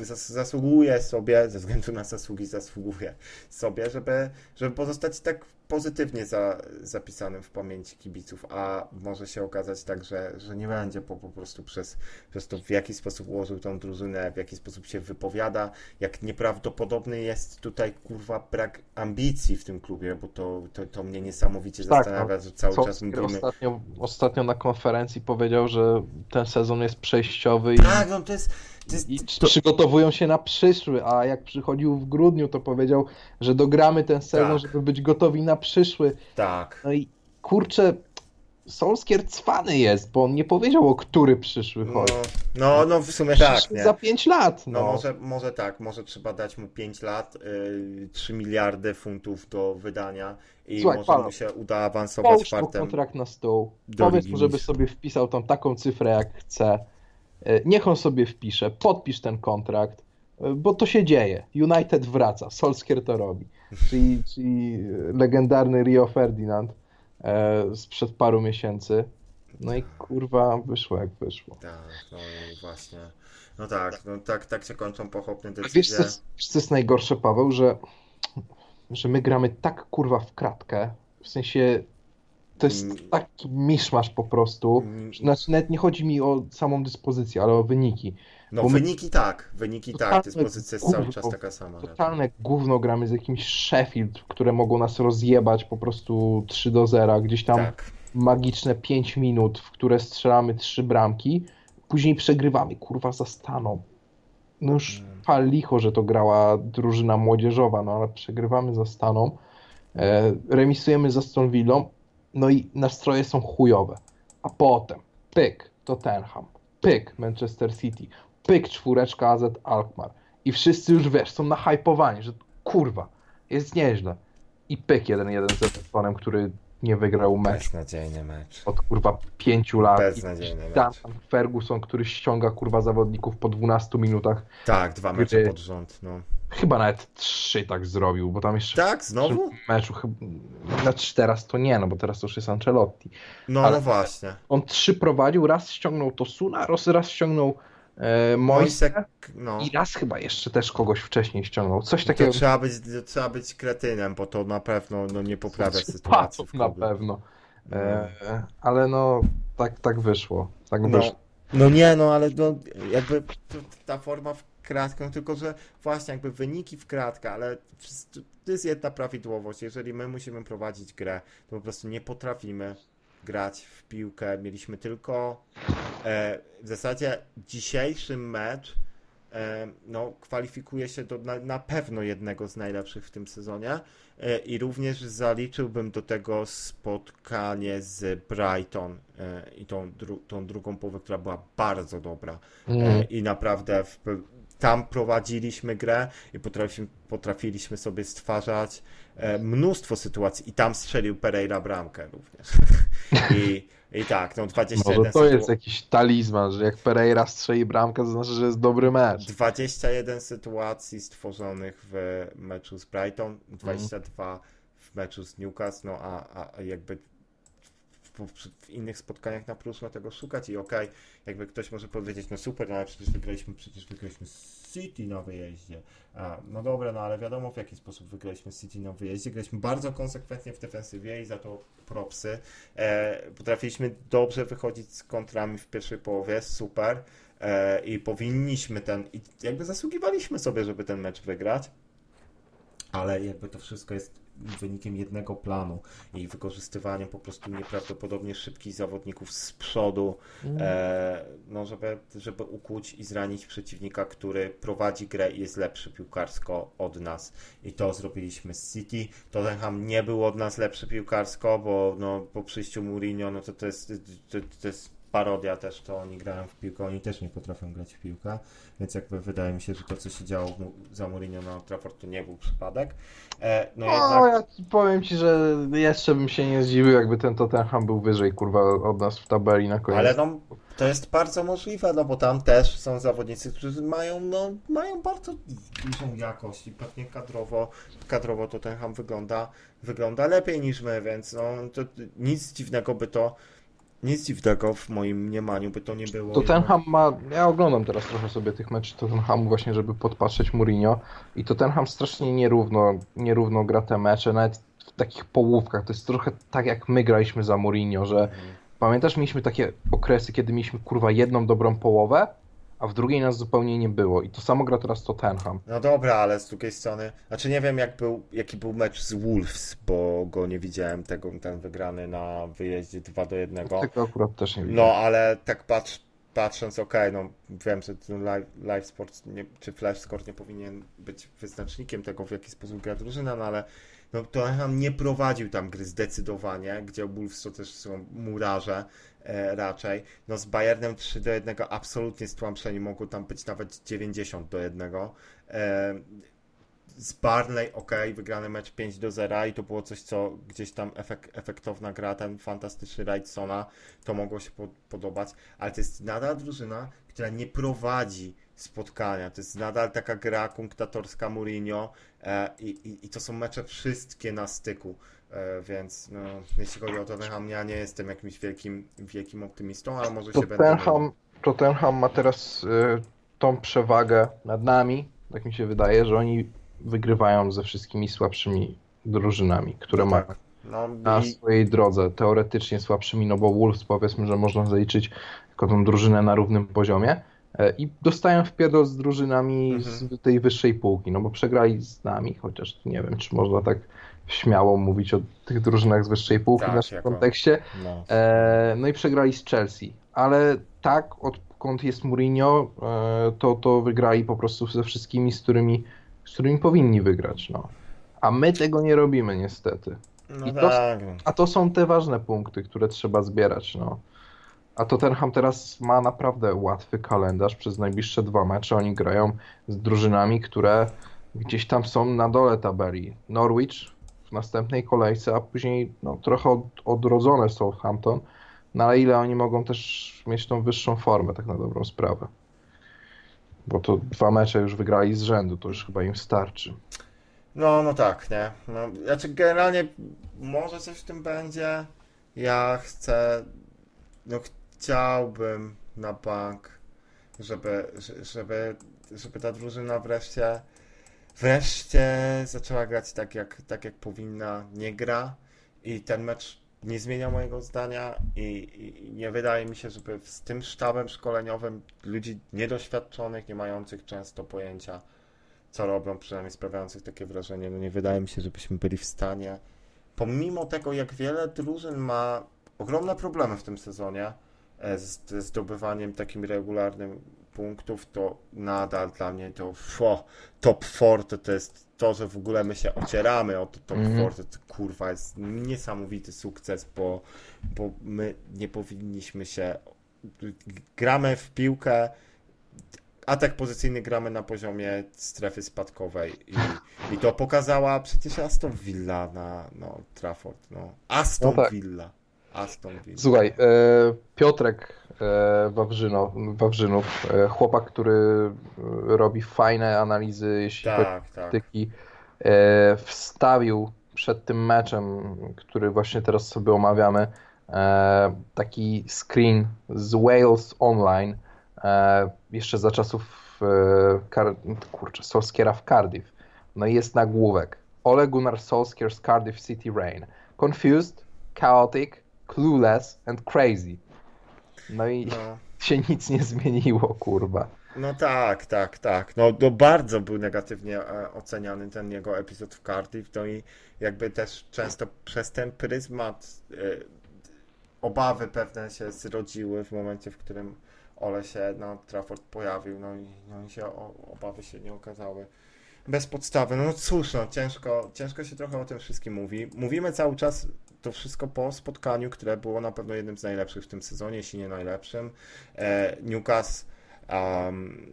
zas- zasługuje sobie, ze względu na zasługi zasługuje sobie, żeby, żeby pozostać tak pozytywnie za, zapisanym w pamięci kibiców, a może się okazać tak, że, że nie będzie po, po prostu przez, przez to, w jaki sposób ułożył tą drużynę, w jaki sposób się wypowiada, jak nieprawdopodobny jest tutaj kurwa brak ambicji w tym klubie, bo to, to, to mnie niesamowicie Tak, zastanawia, że cały czas mówimy. ostatnio, ostatnio na konferencji powiedział, że ten sezon jest przejściowy i, Tak, no to jest. I to, przygotowują się na przyszły, a jak przychodził w grudniu, to powiedział, że dogramy ten sezon, Tak. żeby być gotowi na przyszły. tak. No i kurczę, Solskier cwany jest, bo on nie powiedział, o który przyszły No, chodzi. no, no w sumie tak, Przyszły nie? za 5 lat, No no. może, może tak, może trzeba dać mu 5 lat, y, 3 miliardy funtów do wydania i Słuchaj, może Paweł, mu się uda awansować Połóż fartem. kontrakt na stół, powiedz mu, żeby sobie wpisał tam taką cyfrę, jak chce. E, Niech on sobie wpisze, podpisz ten kontrakt, bo to się dzieje. United wraca, Solskier to robi. Czyli, czyli legendarny Rio Ferdinand e, sprzed paru miesięcy. No i kurwa, wyszło jak wyszło. Tak, no właśnie. No tak, no tak, tak się kończą pochopne Wiesz decyzje. co, wiesz, co jest najgorsze, Paweł, że, że my gramy tak kurwa w kratkę, w sensie to jest Mm. taki miszmasz po prostu. Mm, Znaczy, nawet nie chodzi mi o samą dyspozycję, ale o wyniki. No bo my- wyniki tak, wyniki tak, dyspozycja jest cały czas taka sama. nie? Totalne gówno gramy z jakimś Sheffield, które mogą nas rozjebać po prostu 3 do 0, gdzieś tam Tak, magiczne 5 minut, w które strzelamy 3 bramki, później przegrywamy, kurwa, za Staną. No już Mm. pal licho, że to grała drużyna młodzieżowa, no ale przegrywamy za Staną, e, remisujemy za Aston Villą, no i nastroje są chujowe. A potem pyk Tottenham, pyk Manchester City, pyk czwóreczka AZ Alkmaar i wszyscy już wiesz, są nahypowani, że kurwa, jest nieźle. I pyk 1-1 z Evertonem, który nie wygrał meczu beznadziejny mecz. od kurwa pięciu lat. Beznadziejny mecz. Ferguson, który ściąga kurwa zawodników po 12 minutach. Tak, dwa mecze pod rząd, no. Chyba nawet trzy tak zrobił, bo tam jeszcze Tak, w znowu? meczu chyba. Znaczy teraz to nie, no bo teraz to już jest Ancelotti. No, Ale- no właśnie. On trzy prowadził, raz ściągnął Tosuna, raz, raz ściągnął Mojsek, no. i raz chyba jeszcze też kogoś wcześniej ściągnął. Coś To takiego. trzeba być, to trzeba być kretynem, bo to na pewno no, nie poprawia sytuacji na pewno. E, ale no, tak, tak wyszło. Tak No, wyszło. no nie, no ale no, jakby to, ta forma w kratkę, tylko że właśnie jakby wyniki w kratkę, ale to jest jedna prawidłowość. Jeżeli my musimy prowadzić grę, to po prostu nie potrafimy grać w piłkę. Mieliśmy tylko e, w zasadzie dzisiejszy mecz e, no, kwalifikuje się do na, na pewno jednego z najlepszych w tym sezonie e, i również zaliczyłbym do tego spotkanie z Brighton e, i tą, dru, tą drugą połowę, która była bardzo dobra e, Mm. i naprawdę w, tam prowadziliśmy grę i potrafiliśmy, potrafiliśmy sobie stwarzać e, mnóstwo sytuacji i tam strzelił Pereira bramkę również. [LAUGHS] I, i tak, no No 21 to, to jest sytu- jakiś talizman, że jak Pereira strzeli bramkę, to znaczy, że jest dobry mecz. 21 sytuacji stworzonych w meczu z Brighton, 22 w meczu z Newcastle, no a, a jakby w, w, innych spotkaniach na próżno tego szukać i okej, jakby ktoś może powiedzieć, no super, no ale przecież wygraliśmy, przecież wygraliśmy City na wyjeździe. A, no dobra, no ale wiadomo w jaki sposób wygraliśmy City na wyjeździe. Graliśmy bardzo konsekwentnie w defensywie i za to propsy. E, potrafiliśmy dobrze wychodzić z kontrami w pierwszej połowie, super. E, I powinniśmy ten, i jakby zasługiwaliśmy sobie, żeby ten mecz wygrać, ale jakby to wszystko jest wynikiem jednego planu i wykorzystywaniem po prostu nieprawdopodobnie szybkich zawodników z przodu, e, no żeby, żeby ukłuć i zranić przeciwnika, który prowadzi grę i jest lepszy piłkarsko od nas. I to zrobiliśmy z City. Tottenham nie był od nas lepszy piłkarsko, bo no, po przyjściu Mourinho, no to to jest, to, to jest parodia też, to oni grają w piłkę, oni też nie potrafią grać w piłkę, więc jakby wydaje mi się, że to, co się działo za Mourinho na Old Trafford, to nie był przypadek. E, no No, jednak... ja powiem ci, że jeszcze bym się nie zdziwił, jakby ten Tottenham był wyżej, kurwa, od nas w tabeli na koniec. Ale no, to jest bardzo możliwe, no bo tam też są zawodnicy, którzy mają, no, mają bardzo dużą jakość i pewnie kadrowo, kadrowo Tottenham wygląda, wygląda lepiej niż my, więc no, to nic dziwnego by to, nic dziwnego w moim mniemaniu by to nie było. Tottenham ma, ja oglądam teraz trochę sobie tych meczów Tottenhamu właśnie, żeby podpatrzeć Mourinho i Tottenham strasznie nierówno, nierówno gra te mecze, nawet w takich połówkach. To jest trochę tak, jak my graliśmy za Mourinho, że pamiętasz, mieliśmy takie okresy, kiedy mieliśmy kurwa jedną dobrą połowę, a w drugiej nas zupełnie nie było. I to samo gra teraz Tottenham. No dobra, ale z drugiej strony, znaczy nie wiem jak był, jaki był mecz z Wolves, bo go nie widziałem, tego, ten wygrany na wyjeździe 2 do 1. Tego akurat też nie No widziałem. ale tak patrz, patrząc, okej, no wiem, że ten live, live sport nie, czy flash score nie powinien być wyznacznikiem tego, w jaki sposób gra drużyna, no ale no, Tottenham nie prowadził tam gry zdecydowanie, gdzie Wolves to też są murarze raczej. No z Bayernem 3 do 1 absolutnie stłamszeni, mogło tam być nawet 90 do 1. E, z Barnley, ok, wygrany mecz 5 do 0 i to było coś, co gdzieś tam efek, efektowna gra, ten fantastyczny Wrightsona, to mogło się po, podobać, ale to jest nadal drużyna, która nie prowadzi spotkania, to jest nadal taka gra kunktatorska Mourinho e, i, i, to są mecze wszystkie na styku, e, więc no, jeśli chodzi o Tottenham, ja nie jestem jakimś wielkim, wielkim optymistą, ale może się będę... Tottenham, Tottenham ma teraz y, tą przewagę nad nami, tak mi się wydaje, że oni wygrywają ze wszystkimi słabszymi drużynami, które No mają tak. No, na i, swojej drodze. Teoretycznie słabszymi, no bo Wolves powiedzmy, że można zaliczyć jako tą drużynę na równym poziomie. E, I dostają wpierdol z drużynami Mhm. z tej wyższej półki, no bo przegrali z nami, chociaż nie wiem, czy można tak śmiało mówić o tych drużynach z wyższej półki Tak, w naszym jako- kontekście. no. E, no i przegrali z Chelsea. Ale tak, odkąd jest Mourinho, e, to, to wygrali po prostu ze wszystkimi, z którymi, z którymi powinni wygrać. No. A my tego nie robimy niestety. No to- tak. A to są te ważne punkty, które trzeba zbierać. No. A Tottenham teraz ma naprawdę łatwy kalendarz przez najbliższe dwa mecze. Oni grają z drużynami, które gdzieś tam są na dole tabeli. Norwich następnej kolejce, a później no, trochę od, odrodzone Southampton. No ale ile oni mogą też mieć tą wyższą formę, tak na dobrą sprawę. Bo to dwa mecze już wygrali z rzędu, to już chyba im starczy. No, no tak, nie? No, znaczy generalnie może coś w tym będzie. Ja chcę, no chciałbym na bank, żeby, że- żeby, żeby ta drużyna wreszcie, wreszcie zaczęła grać tak jak, tak jak powinna, nie gra i ten mecz nie zmienia mojego zdania i, i, nie wydaje mi się, żeby z tym sztabem szkoleniowym ludzi niedoświadczonych, nie mających często pojęcia co robią, przynajmniej sprawiających takie wrażenie. No nie wydaje mi się, żebyśmy byli w stanie, pomimo tego, jak wiele drużyn ma ogromne problemy w tym sezonie e, z zdobywaniem takim regularnym punktów, to nadal dla mnie to fo, top 4 to, to jest to, że w ogóle my się ocieramy o to top Mhm. 4, to, to kurwa jest niesamowity sukces, bo, bo my nie powinniśmy się gramy w piłkę atak pozycyjny gramy na poziomie strefy spadkowej i, i to pokazała przecież Aston Villa na no, Trafford. No. Aston No tak. Villa. Aston Villa. Słuchaj, e, Piotrek e, Wawrzynów, e, chłopak, który e, robi fajne analizy, jeśli chodzi o Tak, tak. taktyki, e, wstawił przed tym meczem, który właśnie teraz sobie omawiamy, taki screen z Wales Online, jeszcze za czasów kurczę, Solskiera w Cardiff. No i jest nagłówek. Ole Gunnar Solskjaer's Cardiff City Reign. Confused, chaotic, clueless and crazy. No i No. się nic nie zmieniło, kurwa. No tak, tak, tak. No, no bardzo był negatywnie e, oceniany ten jego epizod w Cardiff, no i jakby też często przez ten pryzmat e, obawy pewne się zrodziły w momencie, w którym Ole się na Trafford pojawił, no i, no i się o, obawy się nie okazały bez podstawy. No cóż, no ciężko, ciężko się trochę o tym wszystkim mówi. Mówimy cały czas to wszystko po spotkaniu, które było na pewno jednym z najlepszych w tym sezonie, jeśli nie najlepszym. E, Newcastle um,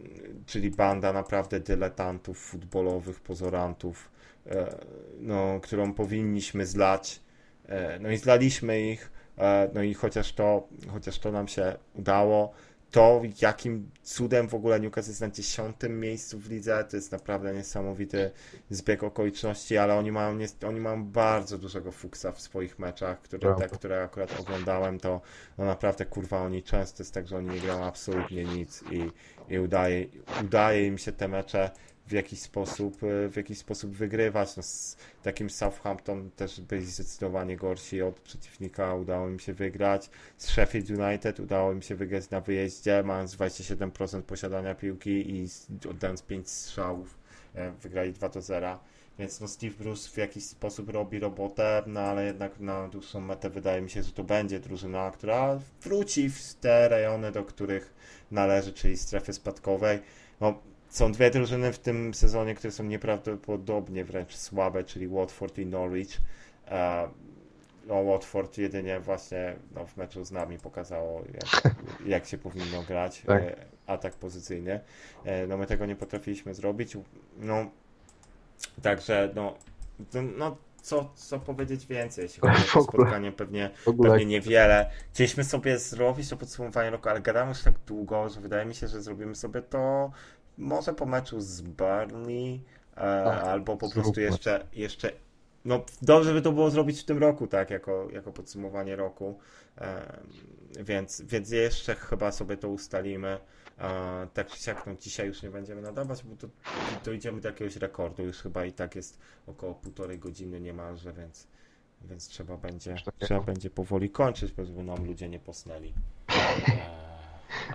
czyli banda naprawdę dyletantów futbolowych, pozorantów, e, no, którą powinniśmy zlać. E, no i zlaliśmy ich, e, no i chociaż to, chociaż to nam się udało, to jakim cudem w ogóle Newcastle jest na dziesiątym miejscu w lidze, to jest naprawdę niesamowity zbieg okoliczności, ale oni mają, oni mają bardzo dużego fuksa w swoich meczach, które, te, które akurat oglądałem, to no naprawdę kurwa oni często jest tak, że oni nie grają absolutnie nic i, i udaje, udaje im się te mecze w jakiś sposób, e, w jakiś sposób wygrywać. No, z takim Southampton też byli zdecydowanie gorsi od przeciwnika, udało im się wygrać. Z Sheffield United udało im się wygrać na wyjeździe, mając 27% posiadania piłki i oddając 5 strzałów, e, wygrali 2 do 0. Więc no Steve Bruce w jakiś sposób robi robotę, no ale jednak na dłuższą metę wydaje mi się, że to będzie drużyna, która wróci w te rejony, do których należy, czyli strefy spadkowej. No, są dwie drużyny w tym sezonie, które są nieprawdopodobnie wręcz słabe, czyli Watford i Norwich. E, no, Watford jedynie właśnie no, w meczu z nami pokazało, jak, [LAUGHS] jak się powinno grać. Tak. E, atak pozycyjny. E, no my tego nie potrafiliśmy zrobić. No, także no, no co, co powiedzieć więcej, jeśli chodzi o [LAUGHS] to spotkanie, pewnie Pewnie niewiele. Chcieliśmy sobie zrobić to podsumowanie roku, ale gadamy już tak długo, że wydaje mi się, że zrobimy sobie to może po meczu z Burnley, e, Tak, albo po prostu jeszcze, jeszcze. No dobrze by to było zrobić w tym roku, tak, jako, jako podsumowanie roku. E, więc, więc jeszcze chyba sobie to ustalimy. E, tak czy siak, no dzisiaj już nie będziemy nadawać, bo to, dojdziemy do jakiegoś rekordu. Już chyba i tak jest około półtorej godziny niemalże, więc, więc trzeba będzie, takiego. trzeba będzie powoli kończyć, bo nam ludzie nie posnęli. E,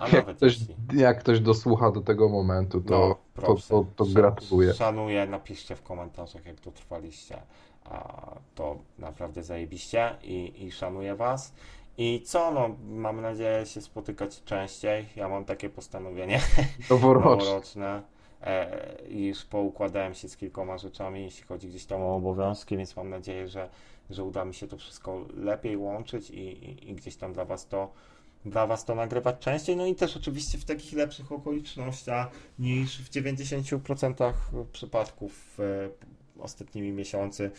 a jak ktoś, jeśli... jak ktoś dosłucha do tego momentu, to, No, to, to, to gratuluję. Szanuję, napiszcie w komentarzach, jak dotrwaliście. A, to naprawdę zajebiście i, i szanuję Was. I co, no, mam nadzieję się spotykać częściej. Ja mam takie postanowienie [LAUGHS] noworoczne. E, i już poukładałem się z kilkoma rzeczami, jeśli chodzi gdzieś tam o obowiązki, więc mam nadzieję, że, że uda mi się to wszystko lepiej łączyć i, i, i gdzieś tam dla Was to dla Was to nagrywać częściej, no i też oczywiście w takich lepszych okolicznościach niż w 90% przypadków e, ostatnimi miesiący,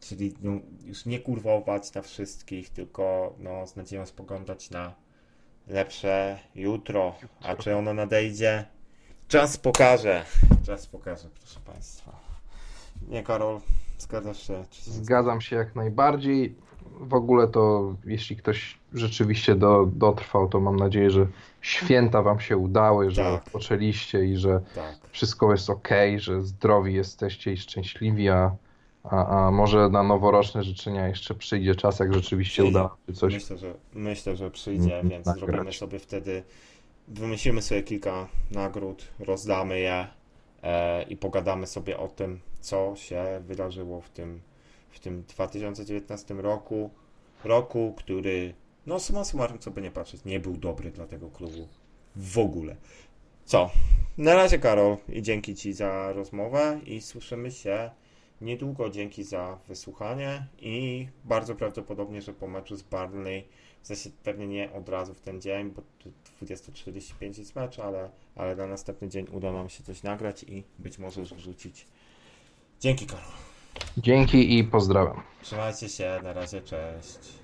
czyli no, już nie kurwować na wszystkich, tylko no, z nadzieją spoglądać na lepsze jutro, a czy ono nadejdzie? Czas pokaże. Czas pokaże, proszę Państwa. Nie, Karol, zgadzasz się Zgadzam się jak najbardziej. W ogóle to, jeśli ktoś rzeczywiście do, dotrwał, to mam nadzieję, że święta Wam się udały, że Tak. odpoczęliście i że Tak. wszystko jest ok, że zdrowi jesteście i szczęśliwi, a, a, a może na noworoczne życzenia jeszcze przyjdzie czas, jak rzeczywiście Przyjdzie. uda się coś. Myślę, że, myślę, że przyjdzie, Mm, więc nagrać. zrobimy sobie wtedy, wymyślimy sobie kilka nagród, rozdamy je e, i pogadamy sobie o tym, co się wydarzyło w tym, w tym 2019 roku. Roku, który, no summa summarum, co by nie patrzeć, nie był dobry dla tego klubu w ogóle. Co? Na razie, Karol, i dzięki Ci za rozmowę i słyszymy się niedługo. Dzięki za wysłuchanie i bardzo prawdopodobnie, że po meczu z Barnley, w sensie pewnie nie od razu w ten dzień, bo tu 20.45 jest mecz, ale, ale na następny dzień uda nam się coś nagrać i być może już wrzucić. Dzięki, Karol. Dzięki i pozdrawiam. Trzymajcie się, na razie, cześć.